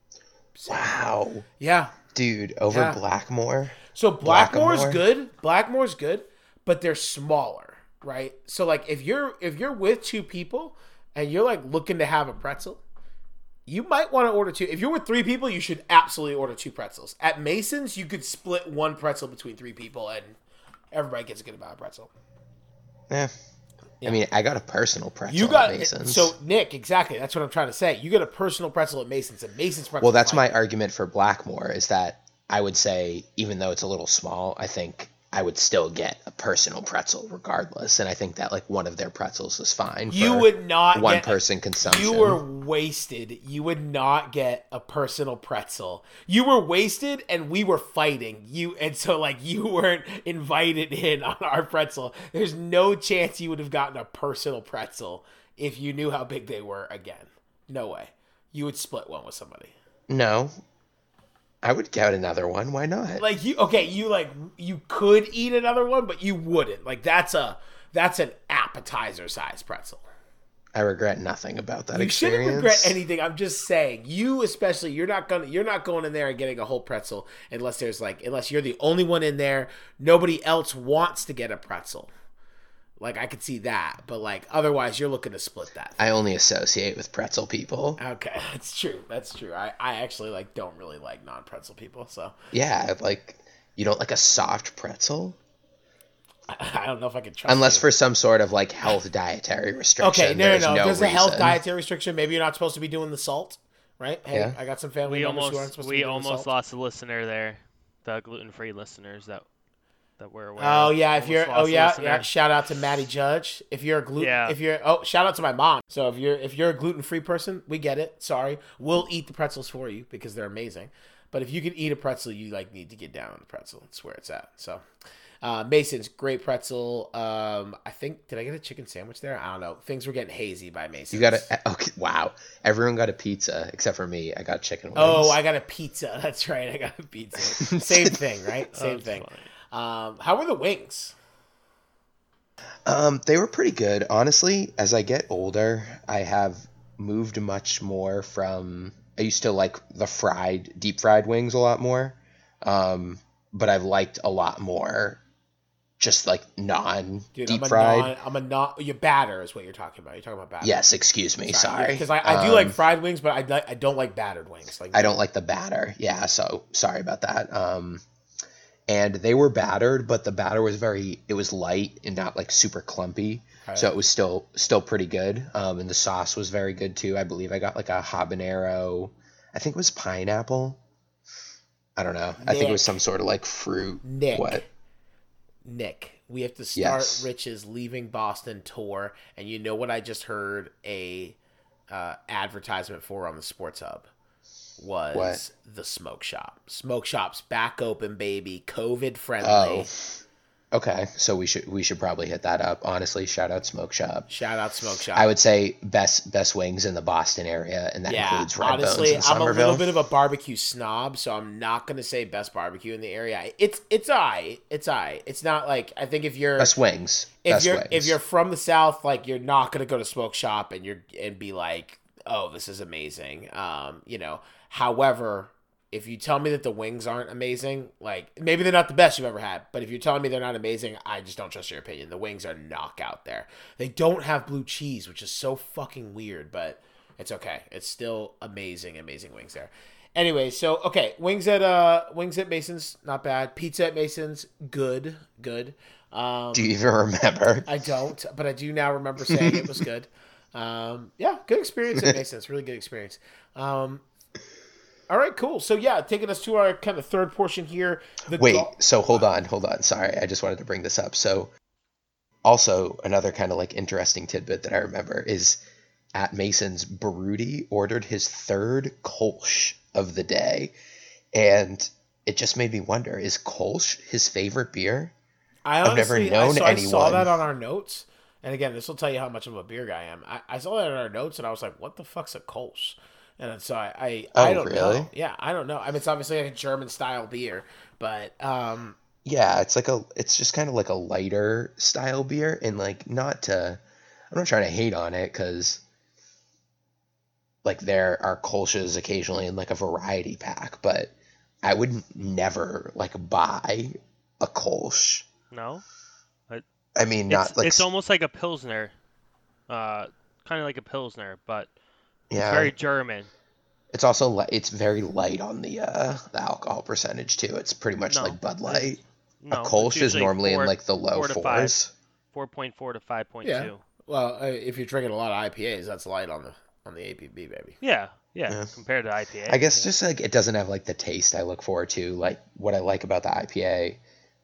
Wow. yeah, Dude, over Yeah. Blackmore? so Blackmore's Blackamore? good. Blackmore's good, but they're smaller, right? So like if you're if you're with two people and you're like looking to have a pretzel, you might want to order two. If you're with three people, you should absolutely order two pretzels. At Mason's, you could split one pretzel between three people and everybody gets a good amount of pretzel. Yeah. Yeah. I mean, I got a personal pretzel You got at Mason's. so Nick, exactly. That's what I'm trying to say. You get a personal pretzel at Mason's, and Mason's pretzel. well, that's my argument for Blackmore is that I would say, even though it's a little small, I think I would still get a personal pretzel regardless. And I think that like one of their pretzels is fine. You would not one get- person consumption. You were wasted. You would not get a personal pretzel. You were wasted, and we were fighting you, and so like you weren't invited in on our pretzel. There's no chance you would have gotten a personal pretzel if you knew how big they were. Again, no way. You would split one with somebody. no. I would get another one. Why not? Like you, okay, you like you could eat another one, but you wouldn't. Like that's a that's an appetizer size pretzel. I regret nothing about that You experience. shouldn't regret anything. I'm just saying, you especially, you're not gonna, you're not going in there and getting a whole pretzel unless there's like, unless you're the only one in there. Nobody else wants to get a pretzel. Like I could see that, but like otherwise, you're looking to split that. I only associate with pretzel people. Okay, [LAUGHS] that's true. That's true. I, I actually like don't really like non pretzel people, so Yeah, like you don't like a soft pretzel I, [LAUGHS] I don't know if I could trust. unless you. for some sort of like health dietary restriction. okay, no, there's no, no. no There's a health dietary restriction. Maybe you're not supposed to be doing the salt, right? Hey, Yeah. I got some family we members who aren't almost supposed to we be doing almost salt. lost a listener there, the gluten-free listeners that that we're aware. Oh yeah, if you're oh yeah, listener. yeah. Shout out to Maddie Judge. If you're a gluten, Yeah. if you're oh shout out to my mom. So if you're if you're a gluten free person, we get it. Sorry, we'll eat the pretzels for you because they're amazing. But if you can eat a pretzel, you like need to get down on the pretzel. That's where it's at. So. Uh, Mason's great pretzel. Um, I think did I get a chicken sandwich there? I don't know. Things were getting hazy by Mason. You got a [LAUGHS] okay. Wow, everyone got a pizza except for me. I got chicken wings. Oh, I got a pizza. [LAUGHS] That's right. I got a pizza. [LAUGHS] Same thing, right? Same that's thing. funny. Um, how were the wings? Um, they were pretty good. Honestly, as I get older, I have moved much more from. I used to like the fried, deep fried wings a lot more. Um, but I've liked a lot more just like non Dude, deep I'm a fried. non, I'm a not. Your batter is what you're talking about. You're talking about batter. Yes, excuse me. Sorry. Because I, I do Um, like fried wings, but I, I don't like battered wings. Like I don't like the batter. Yeah, so sorry about that. Um, and they were battered, but the batter was very it was light and not like super clumpy, so it was still still pretty good. Um, and the sauce was very good too. I believe I got like a habanero. I think it was pineapple. I don't know. I think it was some sort of like fruit. Nick. What? Nick, we have to start Yes. Rich's leaving Boston tour, and you know what I just heard a uh, advertisement for on the Sports Hub was What? the smoke shop. Smoke shop's back open, baby, COVID friendly. Oh. Okay, so we should we should probably hit that up. Honestly, shout out Smoke Shop. Shout out smoke shop. I would say best best wings in the Boston area, and that yeah, includes Red honestly, Bones I'm a little bit of a barbecue snob, so I'm not gonna say best barbecue in the area. It's it's I, it's I. It's not like I think if you're best wings. if best you're wings. if you're from the south like you're not going to go to smoke shop and you're and be like oh this is amazing um you know however if you tell me that the wings aren't amazing like maybe they're not the best you've ever had but if you're telling me they're not amazing i just don't trust your opinion the wings are knockout there they don't have blue cheese which is so fucking weird but it's okay it's still amazing amazing wings there anyway so okay wings at uh wings at mason's not bad pizza at mason's good good um Do you even remember? I don't, but I do now remember saying it was [LAUGHS] good. Um, yeah, good experience at Mason's. Really good experience. Um, all right, cool. So yeah, taking us to our kind of third portion here. The Wait, gol- so hold on, hold on. Sorry, I just wanted to bring this up. So, also another kind of like interesting tidbit that I remember is at Mason's, Baruti ordered his third Kolsch of the day, and it just made me wonder: is Kolsch his favorite beer? I I've never honestly- known I saw, I saw that on our notes. And again, this will tell you how much of a beer guy I am. I, I saw that in our notes, and I was like, "What the fuck's a Kolsch?" And so I, I, I Oh, don't really? know. Yeah, I don't know. I mean, it's obviously like a German style beer, but um, Yeah, it's like a, it's just kind of like a lighter style beer, and like not to, I'm not trying to hate on it because, like there are Kolsch's occasionally in like a variety pack, but I would never like buy a Kolsch. No, I mean, not it's, like it's almost like a pilsner, uh, kind of like a pilsner, but yeah. it's very German. It's also li- it's very light on the uh the alcohol percentage too. It's pretty much No, like Bud Light. No, a it's Kolsch is normally four, in like the low four to five. fours. four point four to five point Yeah. two. well, uh, if you're drinking a lot of IPAs, that's light on the on the ABV, baby. Yeah, yeah, Yeah. compared to IPA. I guess yeah. just like it doesn't have like the taste I look forward to. Like what I like about the IPA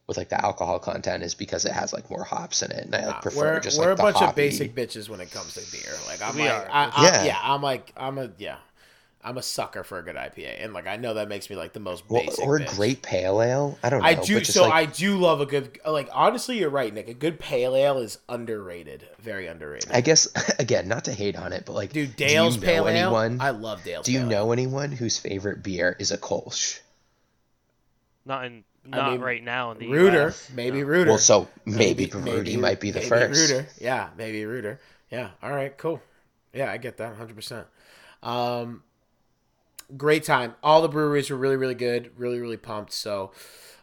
with like the alcohol content is because it has like more hops in it, and I like prefer we're just we're like a the bunch of basic bitches when it comes to beer. Like I'm We like, are. I, I, Yeah. yeah. I'm like, I'm a yeah, I'm a sucker for a good IPA, and like I know that makes me like the most Well, basic. or a bitch. great pale ale. I don't know. I do. but just So like, I do love a good. Like honestly, you're right, Nick. A good pale ale is underrated. Very underrated. I guess [LAUGHS] again, not to hate on it, but like, Dude, do you Dale's know pale anyone? ale. I love Dale's. do you pale know ale. anyone whose favorite beer is a Kolsch? not in not mean, right now in the Rooter? US. Maybe No. Rooter. Well, so maybe, Baruti might be the maybe first. Rooter. Yeah, maybe Rooter. Yeah. All right. Cool. Yeah, I get that 100. percent Um, great time. All the breweries were really, really good. Really, really pumped. So,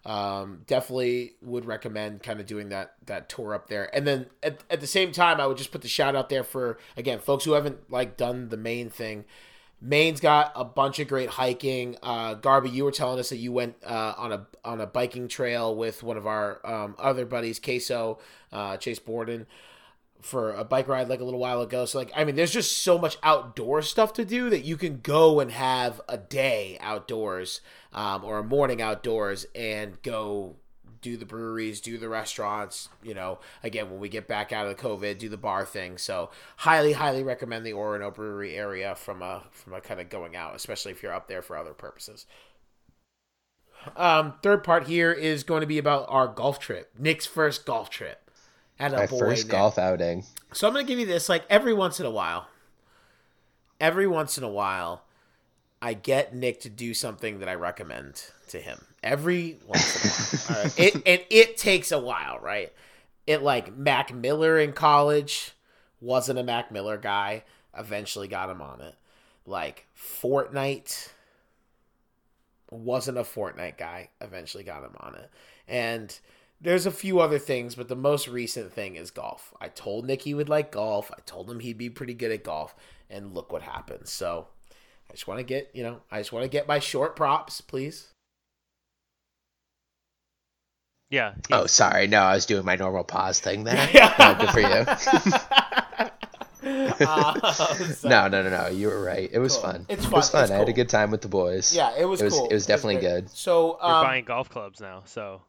um, definitely would recommend kind of doing that that tour up there. And then at, at the same time, I would just put the shout out there for again folks who haven't like done the main thing. Maine's got a bunch of great hiking. Uh, Garby, you were telling us that you went uh, on a on a biking trail with one of our um, other buddies, Queso, uh, Chase Borden, for a bike ride like a little while ago. So like, I mean, there's just so much outdoor stuff to do that you can go and have a day outdoors um, or a morning outdoors and go do the breweries, do the restaurants. You know, again, when we get back out of the COVID, do the bar thing. So highly, highly recommend the Orono Brewery area from a from a kind of going out, especially if you're up there for other purposes. Um, third part here is going to be about our golf trip, Nick's first golf trip. At a My boy, first Nick. golf outing. So I'm going to give you this like every once in a while. Every once in a while, I get Nick to do something that I recommend to him. Every once in a while. Right? It and it takes a while, right? It like Mac Miller in college wasn't a Mac Miller guy. Eventually got him on it. Like Fortnite. wasn't a Fortnite guy. Eventually got him on it. And there's a few other things, but the most recent thing is golf. I told Nick he would like golf. I told him he'd be pretty good at golf, and look what happened. So I just want to get, you know, I just want to get my short props, please. Yeah. Oh, sorry. No, I was doing my normal pause thing there. Yeah. [LAUGHS] No, good for you. [LAUGHS] [LAUGHS] Uh, no, no, no, no. You were right. It was Cool. fun. It's fun. It was fun. fun. It's I had a good time with the boys. Yeah, it was It was- cool. it was definitely great. good. So You're um, buying golf clubs now, so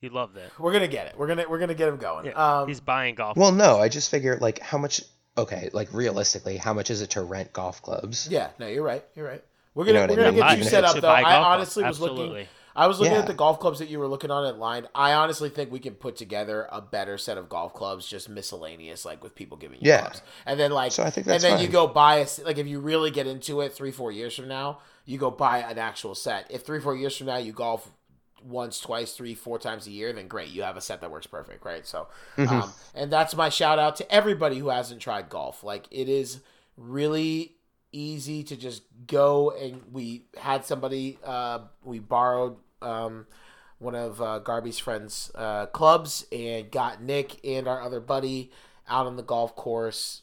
he loved it. we're gonna get it. We're gonna we're gonna get him going. Yeah, um, he's buying golf. Well, no, I just figured like how much. Okay, like realistically, how much is it to rent golf clubs? yeah, no, you're right. You're right. We're gonna know we're what I gonna mean? get you set up though. I golf clubs. honestly was looking. I was looking Yeah. at the golf clubs that you were looking on at line. I honestly think we can put together a better set of golf clubs, just miscellaneous, like with people giving you Yeah. clubs, and then like, So I think and then you go buy a like if you really get into it, three four years from now, you go buy an actual set. If three four years from now you golf once, twice, three, four times a year, then great, you have a set that works perfect, right? So, Mm-hmm. um, and that's my shout out to everybody who hasn't tried golf. Like it is really easy to just go and we had somebody uh, we borrowed um, one of uh, Garby's friends' uh, clubs and got Nick and our other buddy out on the golf course.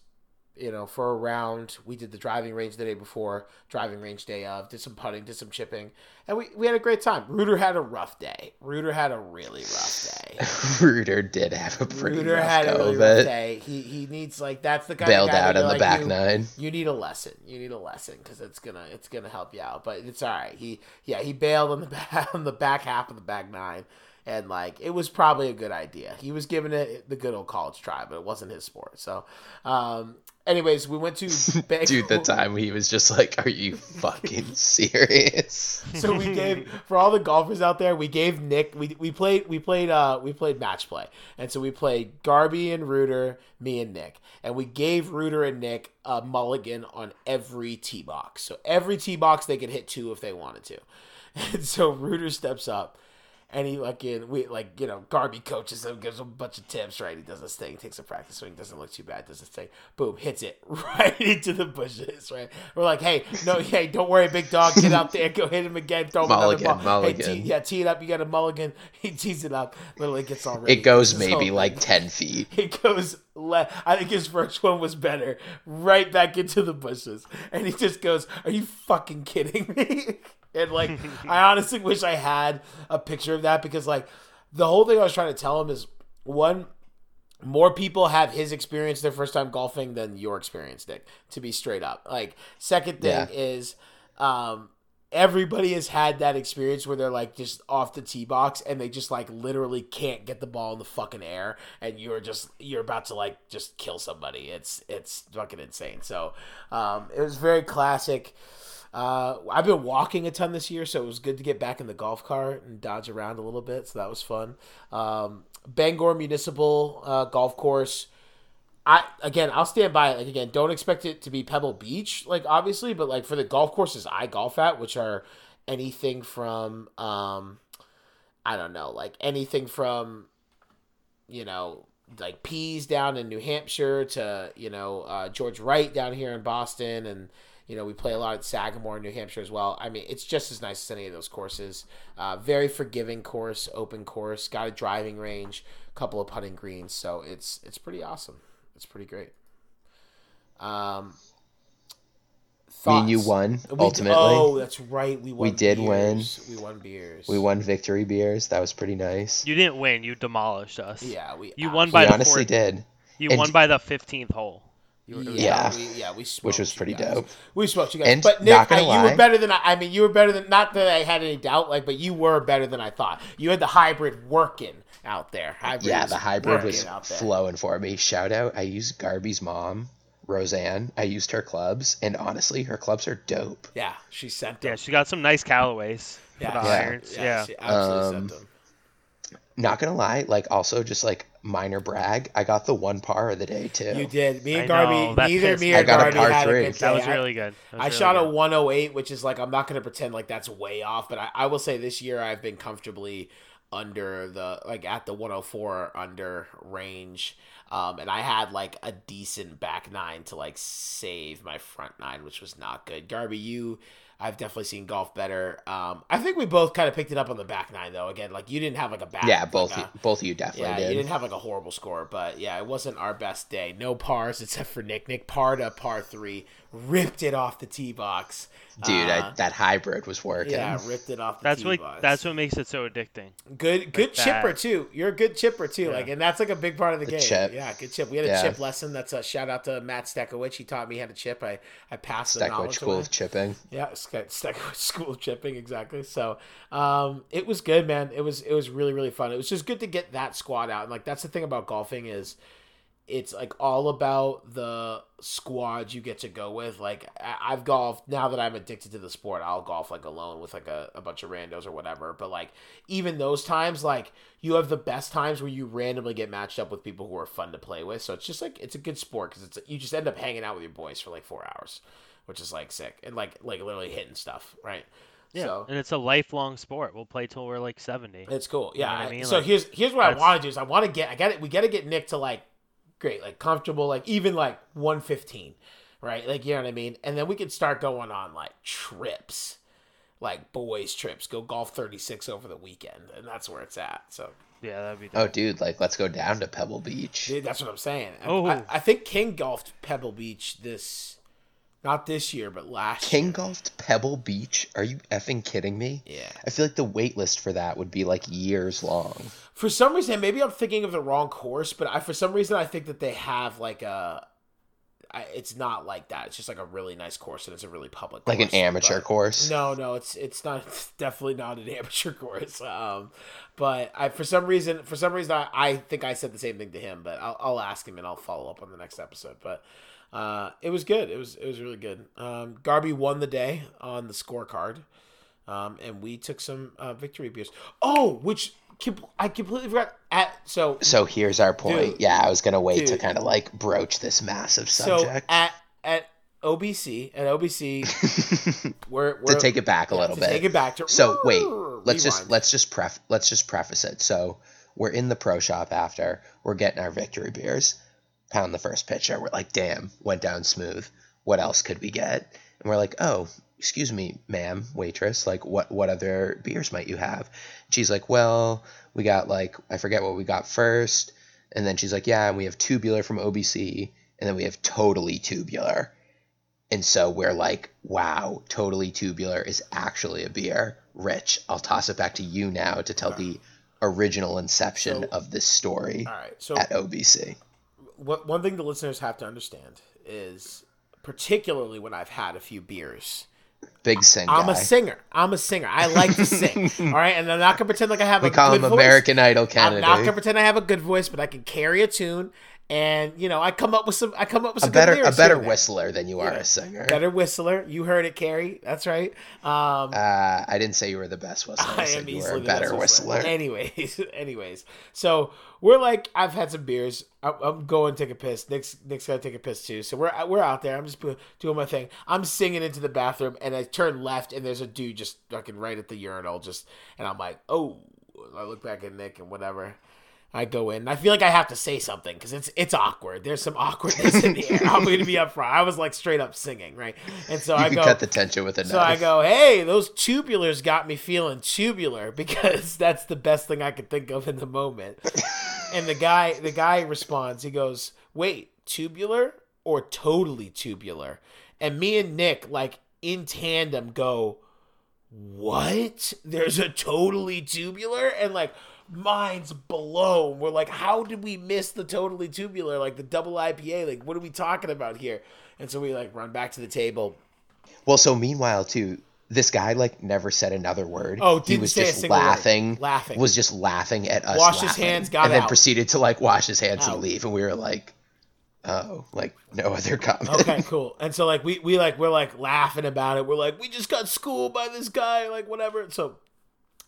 You know, for a round, we did the driving range the day before, driving range day of, did some putting, did some chipping, and we, we had a great time. Rooter had a rough day. Rooter had a really rough day. [LAUGHS] Rooter did have a pretty Rooter rough had a really rough day. He he needs like that's the kind Bailed of guy out on the like, back you, nine. You need a lesson. You need a lesson because it's gonna it's gonna help you out. But it's all right. He yeah he bailed on the [LAUGHS] back on the back half of the back nine, and like it was probably a good idea. He was giving it the good old college try, but it wasn't his sport. So, um, anyways, we went to [LAUGHS] Bang- Dude, the time he was just like, "Are you fucking [LAUGHS] serious?" so we gave for all the golfers out there we gave nick we, we played we played uh we played match play. And so we played garby and rooter me and nick. And we gave rooter and nick a mulligan on every tee box. So every tee box they could hit two if they wanted to. [LAUGHS] And so rooter steps up and he like in we like you know Garby coaches him, gives him a bunch of tips. Right, he does this thing, takes a practice swing, doesn't look too bad, does this thing, boom, hits it [LAUGHS] right into the bushes. Right, we're like, hey, no, [LAUGHS] hey, don't worry, big dog, get out there, go hit him again, throw him Mulligan, another ball. Hey, mulligan. tee, yeah, tee it up, you got a mulligan. [LAUGHS] He tees it up, literally gets all ready. It goes maybe whole like ten feet. It goes le- I think his first one was better. Right back into the bushes. And he just goes, Are you fucking kidding me? [LAUGHS] and like [LAUGHS] I honestly wish I had a picture of that because like the whole thing I was trying to tell him is one more people have his experience their first time golfing than your experience, Nick, to be straight up. Like second thing Yeah. is um everybody has had that experience where they're like just off the tee box and they just like literally can't get the ball in the fucking air and you're just you're about to like just kill somebody it's it's fucking insane so um it was very classic uh, I've been walking a ton this year, so it was good to get back in the golf cart and dodge around a little bit. So that was fun. Um, Bangor Municipal uh, Golf Course. I again, I'll stand by it. Like again, don't expect it to be Pebble Beach, like obviously, but like for the golf courses I golf at, which are anything from, um, I don't know, like anything from, you know, like Pease down in New Hampshire to you know uh, George Wright down here in Boston, and you know we play a lot at Sagamore, in New Hampshire as well. I mean, it's just as nice as any of those courses. Uh, very forgiving course, open course, got a driving range, a couple of putting greens, so it's it's pretty awesome. It's pretty great. Um, Me and you won We- ultimately. Oh, that's right. We won. did win. We won beers. We won victory beers. That was pretty nice. You didn't win. You demolished us. Yeah, we. You won we by the honestly fourth- did. You And- won by the fifteenth hole. You were- it was Yeah, Yeah. we, yeah, we smoked Which was you pretty guys. dope. We smoked you guys, And but Nick, not gonna I, you were better than I. I mean, you were better than not that I had any doubt, like, but you were better than I thought. You had the hybrid working out there. Hybrid Yeah, the hybrid was flowing for me. Shout out. I used Garby's mom, Roseanne. I used her clubs, and honestly, her clubs are dope. Yeah, she sent them. Yeah, she got some nice Callaways Yeah, yeah, irons. yeah, Yeah. she absolutely Um, sent them. Not gonna lie, like also just like minor brag. I got the one par of the day too. You did. Me and Garby, know, neither me me or I a Garby had three. a good day. That was I- really good. Was I really shot a 108, which is like I'm not going to pretend like that's way off, but I, I will say this year I've been comfortably under the like at the 104 under range, um, and I had like a decent back nine to like save my front nine, which was not good. Garby, you, I've definitely seen golf better. Um, I think we both kind of picked it up on the back nine though. Again, like you didn't have like a back. Yeah, both like a- both of you definitely yeah, did. you didn't have like a horrible score, but yeah, it wasn't our best day. No pars except for Nick. Nick parred a par three, ripped it off the tee box. Dude, Uh, I, that hybrid was working. yeah, ripped it off the That's tee what box. that's what makes it so addicting. good. Good that. chipper too. You're a good chipper too. Yeah. Like, and that's like a big part of the, The game. chip. Yeah, good chip. We had a Yeah. chip lesson. That's a shout out to Matt Stekowicz. He taught me how to chip. I I passed the Steckwich knowledge School away. of Chipping. Yeah, Ste- Stekowicz [LAUGHS] School of Chipping, exactly. So, um, it was good, man. It was it was really really fun. It was just good to get that squad out. And like that's the thing about golfing is, it's like all about the squad you get to go with. Like I- I've golfed now that I'm addicted to the sport. I'll golf like alone with like a, a bunch of randos or whatever. But like even those times, like you have the best times where you randomly get matched up with people who are fun to play with. So it's just like it's a good sport because it's you just end up hanging out with your boys for like four hours, which is like sick and like like literally hitting stuff, right? Yeah, So and it's a lifelong sport. We'll play till we're like seventy. it's cool. You know Yeah. I mean? So Like, here's here's what I want to do is I want to get I got it. We got to get Nick to like great, like comfortable, like even like 115, right? Like you know what I mean. And then we could start going on like trips, like boys trips. Go golf 36 over the weekend, and that's where it's at. So Yeah, that'd be. Oh, dude, like let's go down to Pebble Beach. dude, that's what I'm saying. Oh. I, I think King golfed Pebble Beach this, not this year, but last. King year. golfed Pebble Beach? Are you effing kidding me? Yeah. I feel like the wait list for that would be like years long. For some reason, maybe I'm thinking of the wrong course, but I for some reason I think that they have like a. I, it's not like that. It's just like a really nice course, and it's a really public, Like an amateur course. No, no, it's it's not. [LAUGHS] It's definitely not an amateur course. Um, but I for some reason, for some reason, I, I think I said the same thing to him. But I'll, I'll ask him and I'll follow up on the next episode. But uh, it was good. It was it was really good. Um, Garby won the day on the scorecard, um, and we took some uh, victory beers. Oh, which I completely forgot. At so So here's our point. Dude. yeah, I was gonna wait to kind of like broach this massive so subject. at at OBC at OBC we're, [LAUGHS] we're to take it back a yeah, little to bit. Take it back to So wait, let's just let's just pref let's just preface it. So we're in the pro shop after we're getting our victory beers, pound the first pitcher. We're like, damn, went down smooth. What else could we get? And we're like, oh, excuse me, ma'am, waitress. Like, what what other beers might you have? She's like, well, we got like I forget what we got first, and then she's like, yeah, and we have tubular from OBC, and then we have totally tubular. And so we're like, wow, totally tubular is actually a beer. Rich, I'll toss it back to you now to tell the original inception So- of this story All right. So at OBC. What, one thing the listeners have to understand is, particularly when I've had a few beers, Big sing I'm a singer. I'm a singer. I like to sing. [LAUGHS] all right, and I'm not gonna pretend like I have we a call good him voice. American Idol I'm not gonna pretend I have a good voice, but I can carry a tune, and you know I come up with some. I come up with a some better a better and there. whistler than you are Yeah. a singer. Better whistler. You heard it, Carrie. That's right. Um, Uh, I didn't say you were the best whistler. I, I said am you were a better best whistler. Anyways, [LAUGHS] anyways, so we're like, I've had some beers. I'm, I'm going to take a piss. Nick's Nick's gotta take a piss too. So we're we're out there. I'm just doing my thing. I'm singing into the bathroom, and I turn left, and there's a dude just fucking right at the urinal, just, and I'm like, oh. I look back at Nick and whatever. I go in. I feel like I have to say something because it's it's awkward. There's some awkwardness in the air. [LAUGHS] I'm going to be up front. I was like straight up singing, right? And so You I go. cut the tension with a knife. So I go, hey, those tubulars got me feeling tubular [LAUGHS] because that's the best thing I could think of in the moment. and the guy, the guy responds. He goes, wait, tubular or totally tubular? And me and Nick, like in tandem, go, what? There's a totally tubular, and like minds blown. We're like, how did we miss the totally tubular? Like the double IPA? Like what are we talking about here? And so we like run back to the table. Well, so meanwhile, too, this guy like never said another word. Oh, he was just single word. laughing, Laughing. was just laughing at us. Washed his hands, got out. and then proceeded to like wash his hands Out. and leave, and we were like, oh, like no other comment. okay, [LAUGHS] cool. And so like we we like we're like laughing about it. We're like we just got schooled by this guy, like whatever. So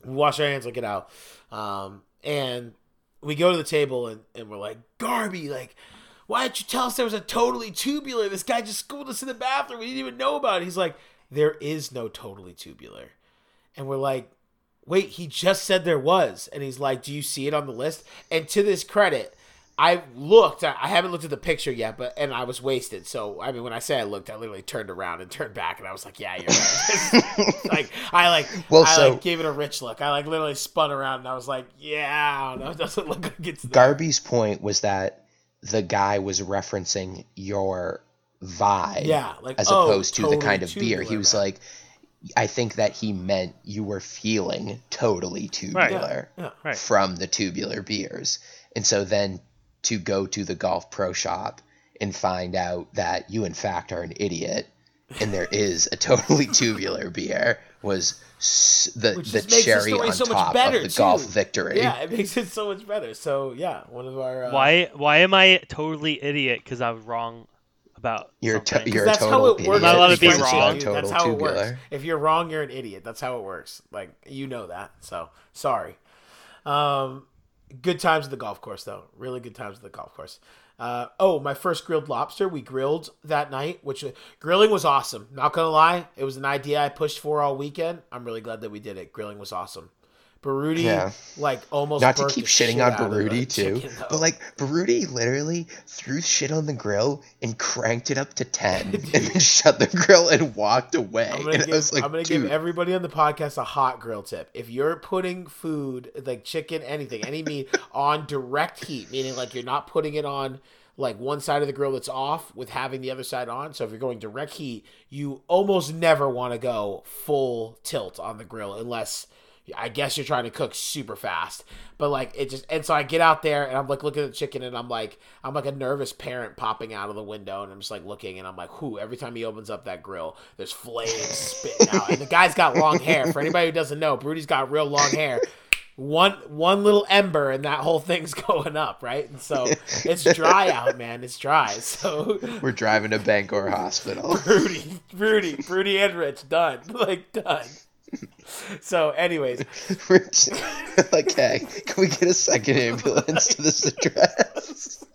we wash our hands, like get out, um, and we go to the table and and we're like Garby, like. Why didn't you tell us there was a totally tubular? This guy just schooled us in the bathroom. We didn't even know about it. He's like, there is no totally tubular. And we're like, wait, he just said there was. And he's like, do you see it on the list? And to this credit, I looked. I I haven't looked at the picture yet, but and I was wasted. So I mean, when I say I looked, I literally turned around and turned back, and I was like, "Yeah, you're right." [LAUGHS] like I like, Well, I so- like gave it a rich look. I like literally spun around, and I was like, "Yeah, I. It doesn't look like it's there." Garby's point was that the guy was referencing your vibe Yeah, like as oh, opposed to the kind of beer. He was man. like, I think that he meant you were feeling totally tubular yeah, Right. from the tubular beers. And so then to go to the golf pro shop and find out that you in fact are an idiot and there is a totally [LAUGHS] tubular beer was the Which the just makes the cherry on so top of the golf victory. Yeah, it makes it so much better. So yeah, one of our uh, Why why am I totally idiot because I was wrong about You're to- you're a that's total how it idiot. works. Not allowed to in be wrong. That's how it works. If you're wrong, you're an idiot. That's how it works. Like you know that. So sorry. Um, good times at the golf course though. Really good times at the golf course. Uh, oh, my first grilled lobster. We grilled that night, which uh, grilling was awesome. Not gonna lie, it was an idea I pushed for all weekend. I'm really glad that we did it. Grilling was awesome. Baruti, Yeah. like almost Not to keep shitting on Baruti too, chicken, but like Baruti literally threw shit on the grill and cranked it up to ten, and [LAUGHS] then shut the grill and walked away. I'm [LAUGHS] gonna, and give, I was like, I'm gonna give everybody on the podcast a hot grill tip. If you're putting food like chicken, anything, any meat [LAUGHS] on direct heat, meaning like you're not putting it on like one side of the grill that's off with having the other side on. So if you're going direct heat, you almost never want to go full tilt on the grill unless I guess you're trying to cook super fast. But like it just and so I get out there and I'm like looking at the chicken and I'm like I'm like a nervous parent popping out of the window and I'm just like looking and I'm like, whoo, every time he opens up that grill, there's flames spitting out. And the guy's got long hair. For anybody who doesn't know, Brody's got real long hair. One one little ember and that whole thing's [LAUGHS] going up, right? And so it's dry out, man. It's dry. [LAUGHS] So we're driving to Bangor Hospital. Broody, Broody, Broody and Rich, done. [LAUGHS] Like done. So, anyways, [LAUGHS] We're like, hey, can we get a second ambulance to this [LAUGHS] address?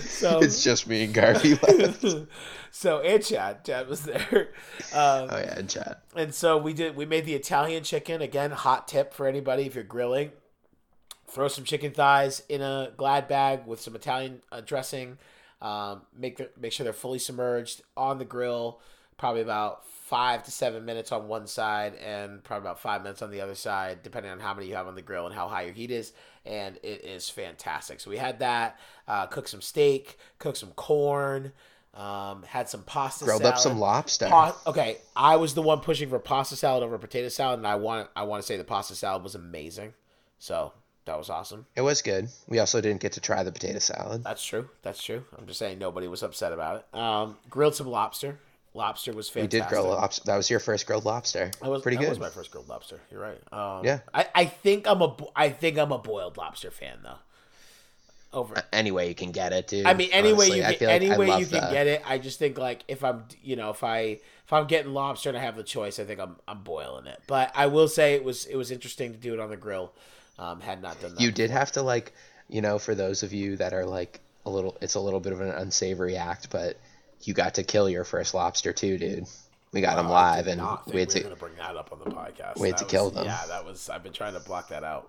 so It's just me and Garby left. [LAUGHS] so and Chad, Chad was there, um, Oh yeah, and chat. and so we did. We made the Italian chicken again. Hot tip for anybody if you're grilling: throw some chicken thighs in a Glad bag with some Italian uh, dressing. Um, make the, make sure they're fully submerged on the grill. Probably about five to seven minutes on one side, and probably about five minutes on the other side, depending on how many you have on the grill and how high your heat is. And it is fantastic. So we had that. Uh, cooked some steak, cooked some corn. Um, had some pasta. Grilled salad. up some lobster. Pa- okay, I was the one pushing for pasta salad over potato salad, and I want I want to say the pasta salad was amazing. So that was awesome. It was good. We also didn't get to try the potato salad. That's true. That's true. I'm just saying nobody was upset about it. Um, grilled some lobster. Lobster was fantastic. did grill lobster. That was your first grilled lobster. That was pretty good. that good. was my first grilled lobster. You're right. Um, Yeah. I, I think I'm a I think I'm a boiled lobster fan though. Over. Any way you can get it, dude. I mean, any way you can, like any I way love you can the- get it. I just think like if I'm, you know, if I if I'm getting lobster and I have the choice, I think I'm I'm boiling it. But I will say it was it was interesting to do it on the grill. Um, had not done that. You did have to like, you know, for those of you that are like a little, it's a little bit of an unsavory act, but you got to kill your first lobster too, dude. We got Wow, I live, and we had were to. bring that up on the podcast. we had That to was- kill them. Yeah, that was. I've been trying to block that out.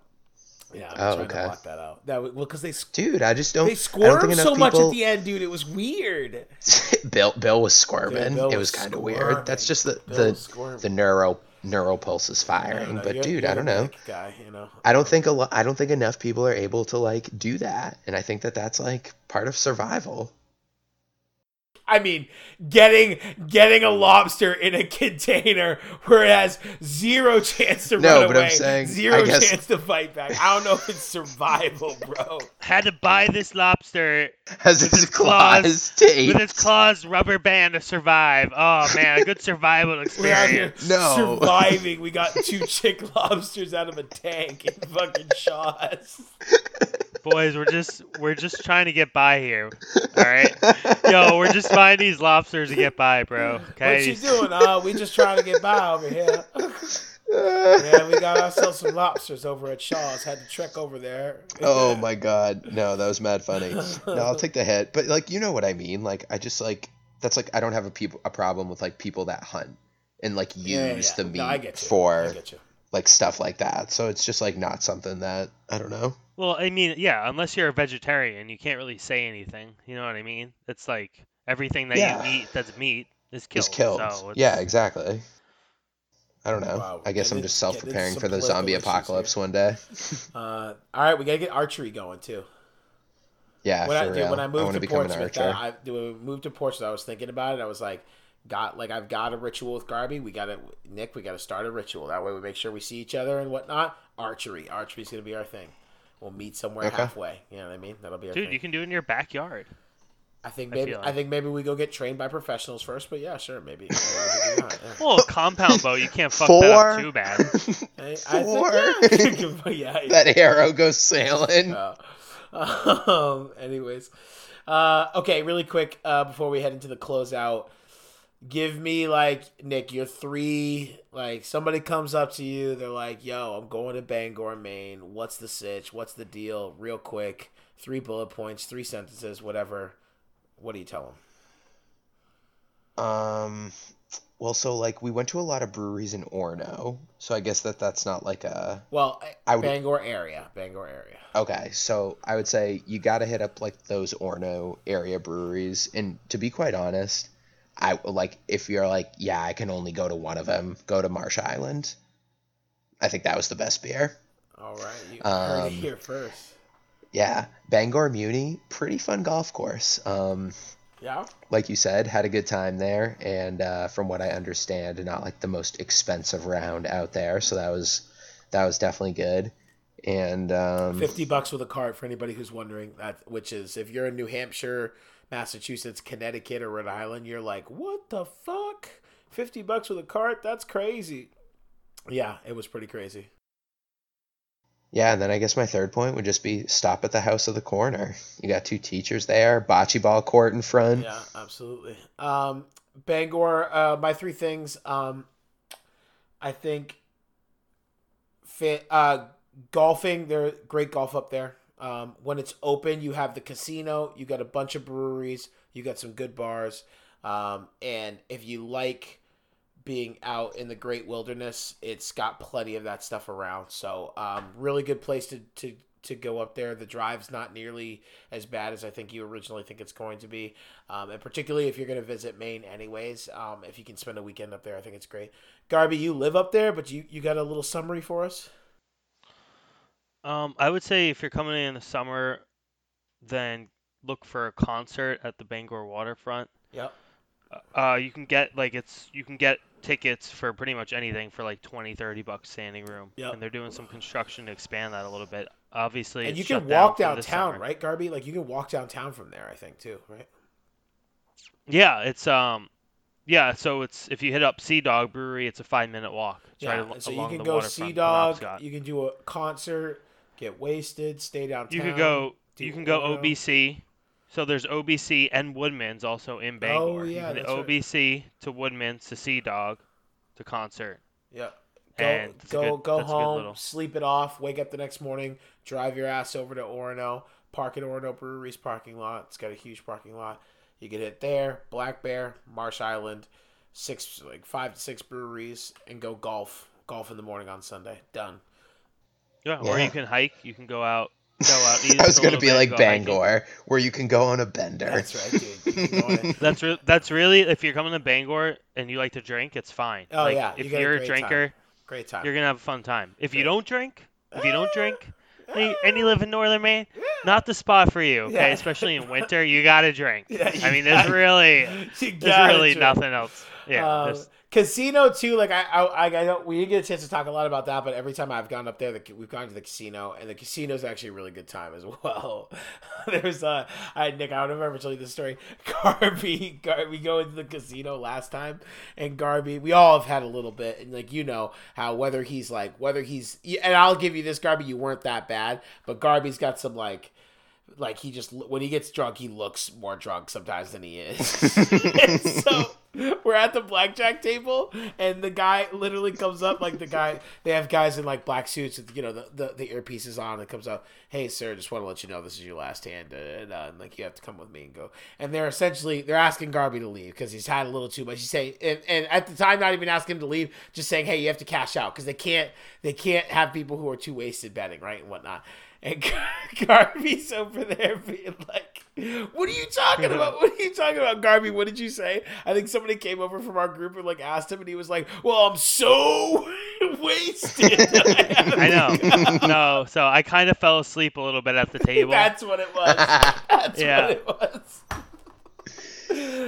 Yeah, I've been Oh, trying okay. to block that out. That was- well, because they Dude, I just don't. they don't squirmed enough so much at the end, dude. It was weird. [LAUGHS] Bill Bill was squirming. Bill it was was kind of weird. That's just the Bill the the neuro neural pulses I don't firing. But you're- dude, you're I don't know. Guy. You know, I don't think a lo- I don't think enough people are able to like do that, and I think that that's like part of survival. I mean, getting getting a lobster in a container where it has zero chance to No, run but I'm away, saying, zero I guess- chance to fight back. I don't know if it's survival, [LAUGHS] bro. Had to buy this lobster Has With his his claws- claws taped. with its claws rubber band to survive. Oh man, a good survival [LAUGHS] We're out here experience. No. surviving. We got two [LAUGHS] chick lobsters out of a tank in fucking Shaw's. Boys, we're just we're just trying to get by here. All right, yo, we're just buying these lobsters to get by, bro. Okay. What you doing? Uh, we just trying to get by over here. [LAUGHS] Yeah, we got ourselves some lobsters over at Shaw's. Had to trek over there. oh my god, no, that was mad funny. No, I'll take the hit, but like you know what I mean. Like I just like that's like I don't have a people a problem with like people that hunt and like use Yeah, yeah. the meat No, I get you. for I get you. like stuff like that. So it's just like not something that I don't know. Well, I mean, yeah, unless you're a vegetarian, you can't really say anything. You know what I mean? It's like everything that Yeah. you eat that's meat is killed. Is killed. So Yeah, exactly. I don't know. Wow, I guess getting I'm just self preparing for the zombie apocalypse here. one day. [LAUGHS] Uh, all right, we gotta get archery going too. yeah, when I, for dude, when I I moved want to to become Portsmouth, archer. that, I, dude, when we moved to Portsmouth, I was thinking about it. I was like, got like I've got a ritual with Garby. We got to Nick. We got to start a ritual. That way, we make sure we see each other and whatnot. Archery. Archery's gonna be our thing. We'll meet somewhere Okay. halfway. You know what I mean? That'll be our Dude, thing. you can do it in your backyard. I think I maybe I, like- think maybe we go get trained by professionals first. But yeah, sure, maybe. maybe we can do [LAUGHS] that, yeah. Well, compound bow, you can't fuck that up too bad. [LAUGHS] I, I Four. think, yeah, yeah, yeah. that arrow goes sailing. Uh, [LAUGHS] um, anyways, uh, okay, really quick uh, before we head into the closeout, give me like Nick your three. Like somebody comes up to you, they're like, "Yo, I'm going to Bangor, Maine. What's the sitch? What's the deal?" Real quick, three bullet points, three sentences, whatever. What do you tell them? Um, well, so like we went to a lot of breweries in Orono, so I guess that that's not like a Well, I would- Bangor area, Bangor area. okay. So I would say you got to hit up like those Orono area breweries, and to be quite honest, I like if you're like, yeah, I can only go to one of them. Go to Marsh Island. I think that was the best beer. All right, you heard it Um, here first. Yeah, Bangor Muni, pretty fun golf course. Um, Yeah. like you said, had a good time there, and uh, from what I understand, not like the most expensive round out there. So that was that was definitely good. And um, 50 bucks with a cart for anybody who's wondering that which is if you're in New Hampshire, Massachusetts, Connecticut or Rhode Island, you're like, "What the fuck? 50 bucks with a cart? That's crazy." Yeah, it was pretty crazy. yeah, and then I guess my third point would just be stop at the house of the corner. You got two teachers there, bocce ball court in front. Yeah, absolutely. Um Bangor, uh my three things um I think fit uh golfing, there great golf up there. Um when it's open, you have the casino, you got a bunch of breweries, you got some good bars. Um and if you like being out in the great wilderness, it's got plenty of that stuff around. So, um really good place to to to go up there. The drive's not nearly as bad as I think you originally think it's going to be. Um, and particularly if you're going to visit Maine anyways, um, if you can spend a weekend up there, I think it's great. Garby, you live up there, but you, you got a little summary for us? Um, I would say if you're coming in the summer, then look for a concert at the Bangor waterfront. Yep. Uh, you can get like it's you can get tickets for pretty much anything for like 20, 30 bucks standing room. Yep. And they're doing some construction to expand that a little bit. Obviously, and you can walk the downtown, right, Garby? Like you can walk downtown from there, I think too, right? Yeah, it's um, yeah. So it's if you hit up Sea Dog Brewery, it's a five minute walk. Right Yeah. al- so you can go Sea Dog. You can do a concert, get wasted, stay downtown. You could go. do You can go. OBC. So there's OBC and Woodman's also in Bangor. Oh, yeah, that's right. OBC to Woodman's to Sea Dog to concert. Yeah. Go And go good- go that's a good home, little- sleep it off, wake up the next morning, drive your ass over to Orono, park at Orono Brewery's parking lot. It's got a huge parking lot. You can hit there, Black Bear, Marsh Island, six like five to six breweries, and go golf. Golf in the morning on Sunday. Done. Yeah, or you can hike. You can go out. Go out. [LAUGHS] eat I was gonna be like go hiking. Bangor, where you can go on a bender. That's right, dude. You can go on it. [LAUGHS] That's re- that's really if you're coming to Bangor and you like to drink, it's fine. Oh, Like, yeah, you if you're a great drinker, Great time. you're gonna have a fun time. If you don't drink, if you don't drink, [LAUGHS] and you, and you live in Northern Maine, not the spot for you. Okay, Yeah. especially in winter, you gotta drink. Yeah, I mean, there's gotta- really You really drink. nothing else. Yeah. Um, casino too. Like I, I, I, don't. We didn't get a chance to talk a lot about that, but every time I've gone up there, the, we've gone to the casino, and the casino's actually a really good time as [LAUGHS] well. There's, uh, I Nick, I don't remember if I ever told you this story. [LAUGHS] Garby, Gar, we go into the casino last time, and Garby, we all have had a little bit, and like you know how whether he's like whether he's, and I'll give you this, Garby, you weren't that bad, but Garby's got some like like he just when he gets drunk he looks more drunk sometimes than he is [LAUGHS] so [LAUGHS] we're at the blackjack table and the guy literally comes up like the guy they have guys in like black suits with you know the, the, the earpieces on and comes up hey sir just want to let you know this is your last hand and, uh, and like you have to come with me and go. And they're essentially they're asking garby to leave because he's had a little too much. He's saying and, and at the time not even asking him to leave just saying hey you have to cash out because they can't they can't have people who are too wasted betting right and whatnot and Garby's [LAUGHS] over there being like, "What are you talking about? What are you talking about, Garby? What did you say?" I think somebody came over from our group and like asked him, and he was like, "Well, I'm so [LAUGHS] wasted." [LAUGHS] I know. no, so I kind of fell asleep a little bit at the table. That's what it was. That's Yeah. what it was.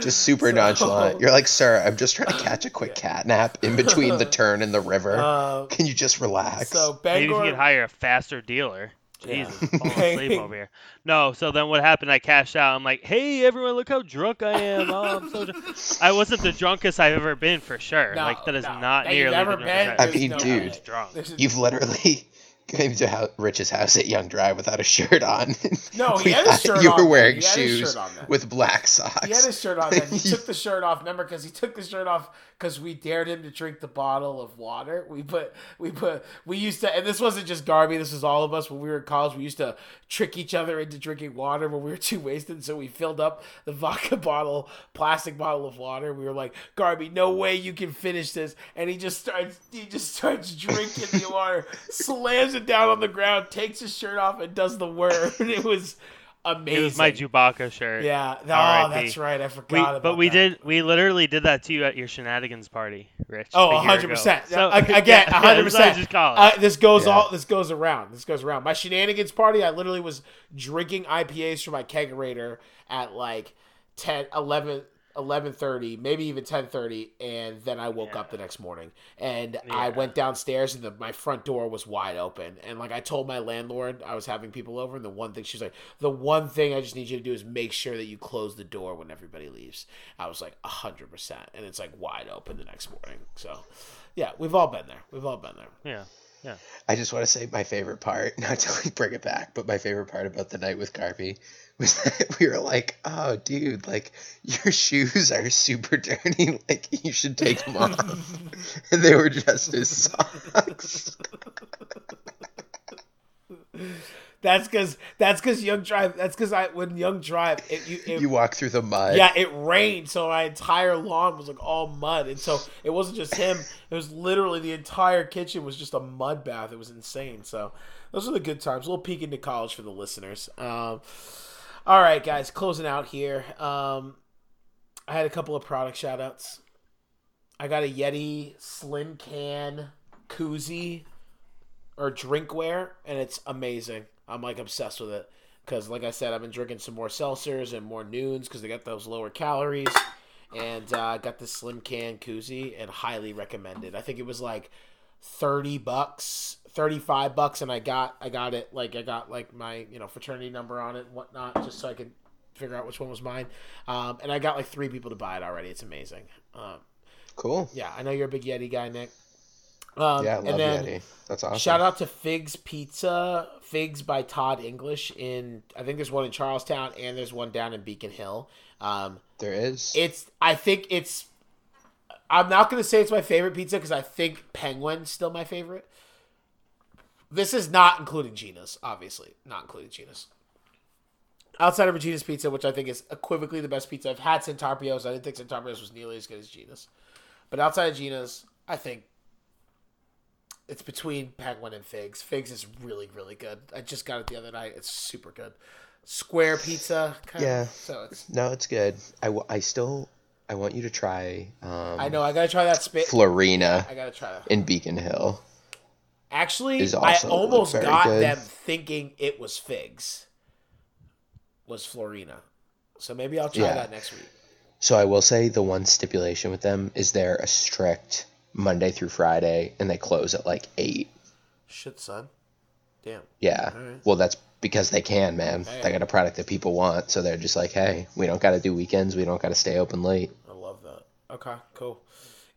Just super So- nonchalant. You're like, sir, I'm just trying to catch a quick cat nap in between the turn and the river. Uh, Can you just relax? so Maybe you Bangor, could hire a faster dealer. Yeah. Jesus, [LAUGHS] falling asleep over here. No, so then what happened? I cashed out. I'm like, hey, everyone, look how drunk I am. Oh, I'm so drunk. I wasn't the drunkest I've ever been for sure. No, like that is no. not That you've nearly ever the been, drunkest I've I there's mean, no dude. drunk. You've literally [LAUGHS] came to hou- Rich's house at Young Drive without a shirt on. [LAUGHS] No, he had his shirt You on You were wearing He had his shoes shirt on then. with black socks. He had his shirt on. Then he took the shirt off. Remember, because he took the shirt off because we dared him to drink the bottle of water. We put, we put, we used to, and this wasn't just Garby. This was all of us when we were in college. We used to trick each other into drinking water when we were [LAUGHS] too wasted. So we filled up the vodka [LAUGHS] bottle, plastic bottle of water. We were like, Garby, no way you can finish this. And he just starts, he just starts drinking the water, [LAUGHS] slams it down on the ground, takes his shirt off, and does the word. it was amazing. It was my Chewbacca shirt. Yeah. Oh, R.I.P. that's right. I We, forgot about it. but we that. did. We literally did that to you at your shenanigans party, Rich. Oh, 100 percent. So- [LAUGHS] Again, 100 percent. just call it. Uh, This goes Yeah. all. This goes around. This goes around. My shenanigans party. I literally was drinking IPAs from my kegerator at like 10, 11, 11.30, maybe even ten thirty, and then I woke Yeah. up the next morning and I went downstairs and the, my front door was wide open and like I told my landlord I was having people over and the one thing she's like the one thing I just need you to do is make sure that you close the door when everybody leaves. I was like hundred percent, and it's like wide open the next morning. So yeah, we've all been there. We've all been there. yeah. Yeah. I just want to say my favorite part, [LAUGHS] not to like bring it back, but my favorite part about the night with Garby was that [LAUGHS] we were like, "Oh, dude, like your shoes are super dirty. [LAUGHS] Like you should take them off." [LAUGHS] and they were just his socks. That's because that's because Young Drive. That's because I when Young Drive it, you, it, you walk through the mud. yeah it rained so my entire lawn was like all mud and so it wasn't just him it was literally the entire kitchen was just a mud bath it was insane so those are the good times a little peek into college for the listeners um, all right guys closing out here um, I had a couple of product shout outs I got a Yeti slim can koozie or drinkware and it's amazing I'm like obsessed with it because like I said, I've been drinking some more seltzers and more noons because they got those lower calories. And uh, I got this slim can koozie and highly recommended. I think it was like thirty bucks, thirty five bucks, and I got I got it like I got like my you know fraternity number on it and whatnot, just so I could figure out which one was mine. Um, and I got like three people to buy it already. It's amazing. Um, Cool. yeah, I know you're a big Yeti guy, Nick. Um, Yeah, I love and then, Yeti. That's awesome. Shout out to Figs Pizza, Figs by Todd English. In I think there's one in Charlestown and there's one down in Beacon Hill. Um, There is. it's I think it's. I'm not gonna say it's my favorite pizza because I think Penguin's still my favorite. This is not including Gina's, obviously not including Gina's. Outside of Regina's Pizza, which I think is equivocally the best pizza I've had, Santarpio's. I didn't think Santarpio's was nearly as good as Gina's, but outside of Gina's, I think it's between Penguin and Figs. Figs is really, really good. I just got it the other night. It's super good. Square pizza, kind Yeah. of. So it's. no, it's good. I, w- I still I want you to try um, I know. I gotta try that spit. Florina I gotta try that. in Beacon Hill. Actually, I almost got good. them thinking it was Figs. Was Florina. So maybe I'll try Yeah. that next week. So I will say the one stipulation with them is they're a strict Monday through Friday, and they close at like eight. Shit, son. Damn. Yeah. Alright. Well, that's because they can, man. Hey. They got a product that people want, so they're just like, hey, we don't got to do weekends. We don't got to stay open late. I love that. Okay, cool.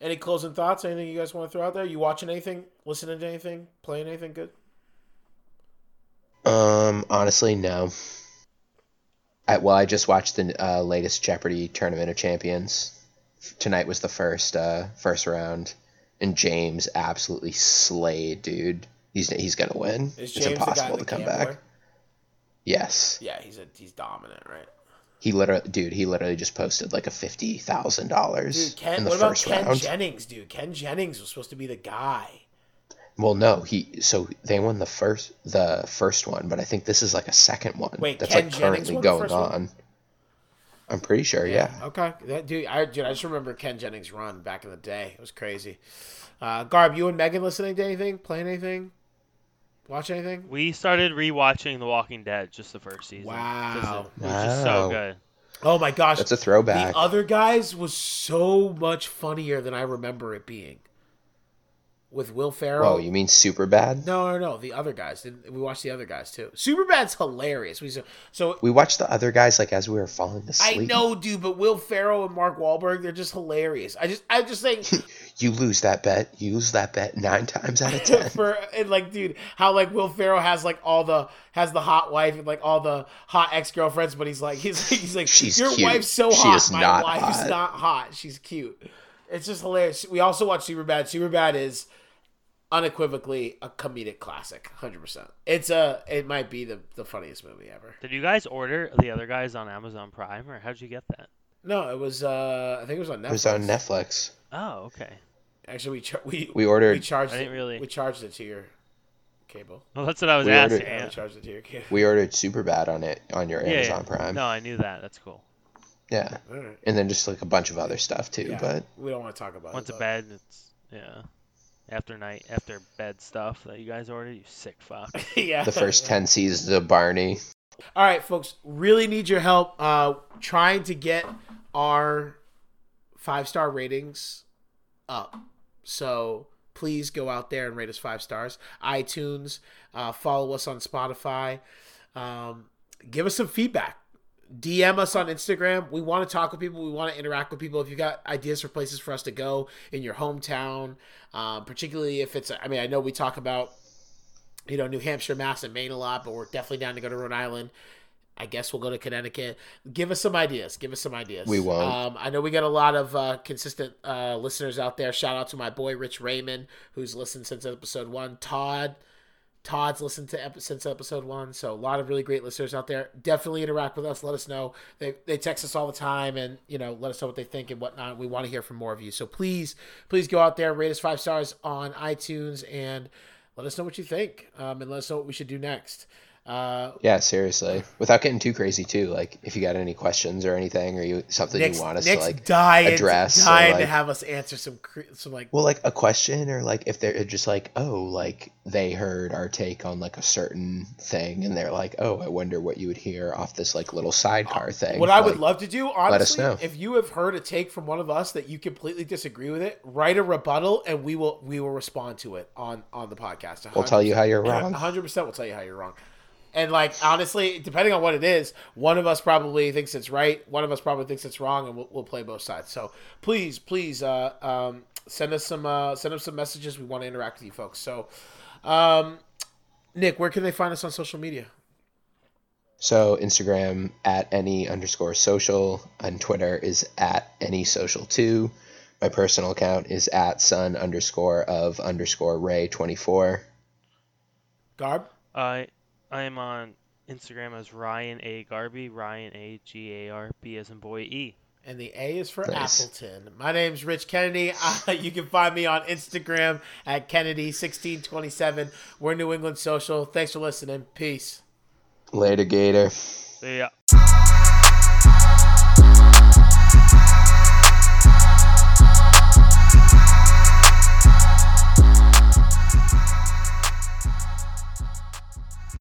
Any closing thoughts? Anything you guys want to throw out there? You watching anything? Listening to anything? Playing anything good? Um, honestly, no. I, well, I just watched the uh, latest Jeopardy Tournament of Champions. Tonight was the first uh, first round, and James absolutely slayed, dude. He's he's gonna win. Is it's James the guy impossible to come gambler? back. Yes, Yeah, he's a he's dominant, right? He literally, dude. He literally just posted like a fifty thousand dollars Ken. in the What about first Ken round. Jennings, dude? Ken Jennings was supposed to be the guy. Well, no, he so they won the first the first one, but I think this is like a second one Wait, that's Ken like currently won the going first one? on. I'm pretty sure, yeah. Okay. That dude, I, dude, I just remember Ken Jennings' run back in the day. It was crazy. Uh, Garb, you and Megan listening to anything? Playing anything? Watch anything? We started rewatching The Walking Dead, just the first season. Wow. It, it was just so good. Oh my gosh. That's a throwback. The other guys was so much funnier than I remember it being. With Will Ferrell. Oh, you mean Superbad? no, no, no. The other guys. Didn't we watched the other guys too? Superbad's hilarious. We so, so We watched the other guys like as we were falling asleep. I know, dude, but Will Ferrell and Mark Wahlberg, they're just hilarious. I just, I just think [LAUGHS] You lose that bet. You lose that bet nine [LAUGHS] times out of [LAUGHS] ten. for and like, dude, how like Will Ferrell has like all the has the hot wife and like all the hot ex girlfriends, but he's like, he's [LAUGHS] he's like, She's your cute. wife's so She hot, is my not wife's hot." not hot. She's cute. It's just hilarious. We also watch Superbad. Superbad is unequivocally a comedic classic, hundred percent. It's a, it might be the the funniest movie ever. Did you guys order the other guys on Amazon Prime, or how'd you get that? No, it was, uh I think it was on Netflix. It was on Netflix. Oh, okay. Actually, we char- we We [LAUGHS] we ordered charged I it. didn't really- We charged it to your cable. Well, that's what I was We asking. ordered- Yeah, Yeah. we charged it to your cable. we ordered Superbad on it on your Yeah, Amazon yeah. Prime. No, I knew that. That's cool. Yeah. All right. And then just like a bunch of other stuff too. Yeah, But we don't want to talk about Went it. to but- bed. It's yeah. After night, after bed stuff that you guys ordered. You sick fuck. [LAUGHS] yeah. the first ten seasons of Barney. All right, folks, really need your help uh, trying to get our five star ratings up. So please go out there and rate us five stars. iTunes, uh, follow us on Spotify. Um, give us some feedback. DM us on Instagram. We want to talk with people. We want to interact with people. If you got ideas for places for us to go in your hometown, um, particularly if it's, I mean, I know we talk about you know, New Hampshire, Mass, and Maine a lot, but we're definitely down to go to Rhode Island. I guess we'll go to Connecticut. Give us some ideas. Give us some ideas. We won't. Um, I know we got a lot of uh, consistent uh, listeners out there. Shout out to my boy Rich Raymond, who's listened since episode one. Todd, Todd's listened to ep- since episode one. So a lot of really great listeners out there. Definitely interact with us. Let us know. They they text us all the time, and you know, let us know what they think and whatnot. We want to hear from more of you. So please, please go out there, rate us five stars on iTunes, and let us know what you think, um, and let us know what we should do next. Uh, Yeah, seriously. Without getting too crazy too. Like if you got any questions or anything or you something Nick's, you want us Nick's to like dying, address or, dying to have us answer some some like well like a question or like if they're just like oh like they heard our take on like a certain thing and they're like oh i wonder what you would hear off this like little sidecar thing What I would love to do, us honestly, know. if you have heard a take from one of us that you completely disagree with it, write a rebuttal and we will we will respond to it on on the podcast. we'll tell you how you're wrong hundred percent. We'll tell you how you're wrong. And like honestly, depending on what it is, one of us probably thinks it's right, one of us probably thinks it's wrong, and we'll, we'll play both sides. So please, please, uh, um, send us some uh, send us some messages. We want to interact with you folks. So, um, Nick, where can they find us on social media? so instagram at any underscore social and twitter is at any social too. my personal account is at sun underscore of underscore ray 24 Garb. I I am on Instagram as Ryan A Garby. Ryan A G A R B as in boy E. And the A is for Nice. Appleton. My name's Rich Kennedy. [LAUGHS] Uh, you can find me on Instagram at Kennedy1627. We're New England Social. Thanks for listening. Peace. later gator So yeah.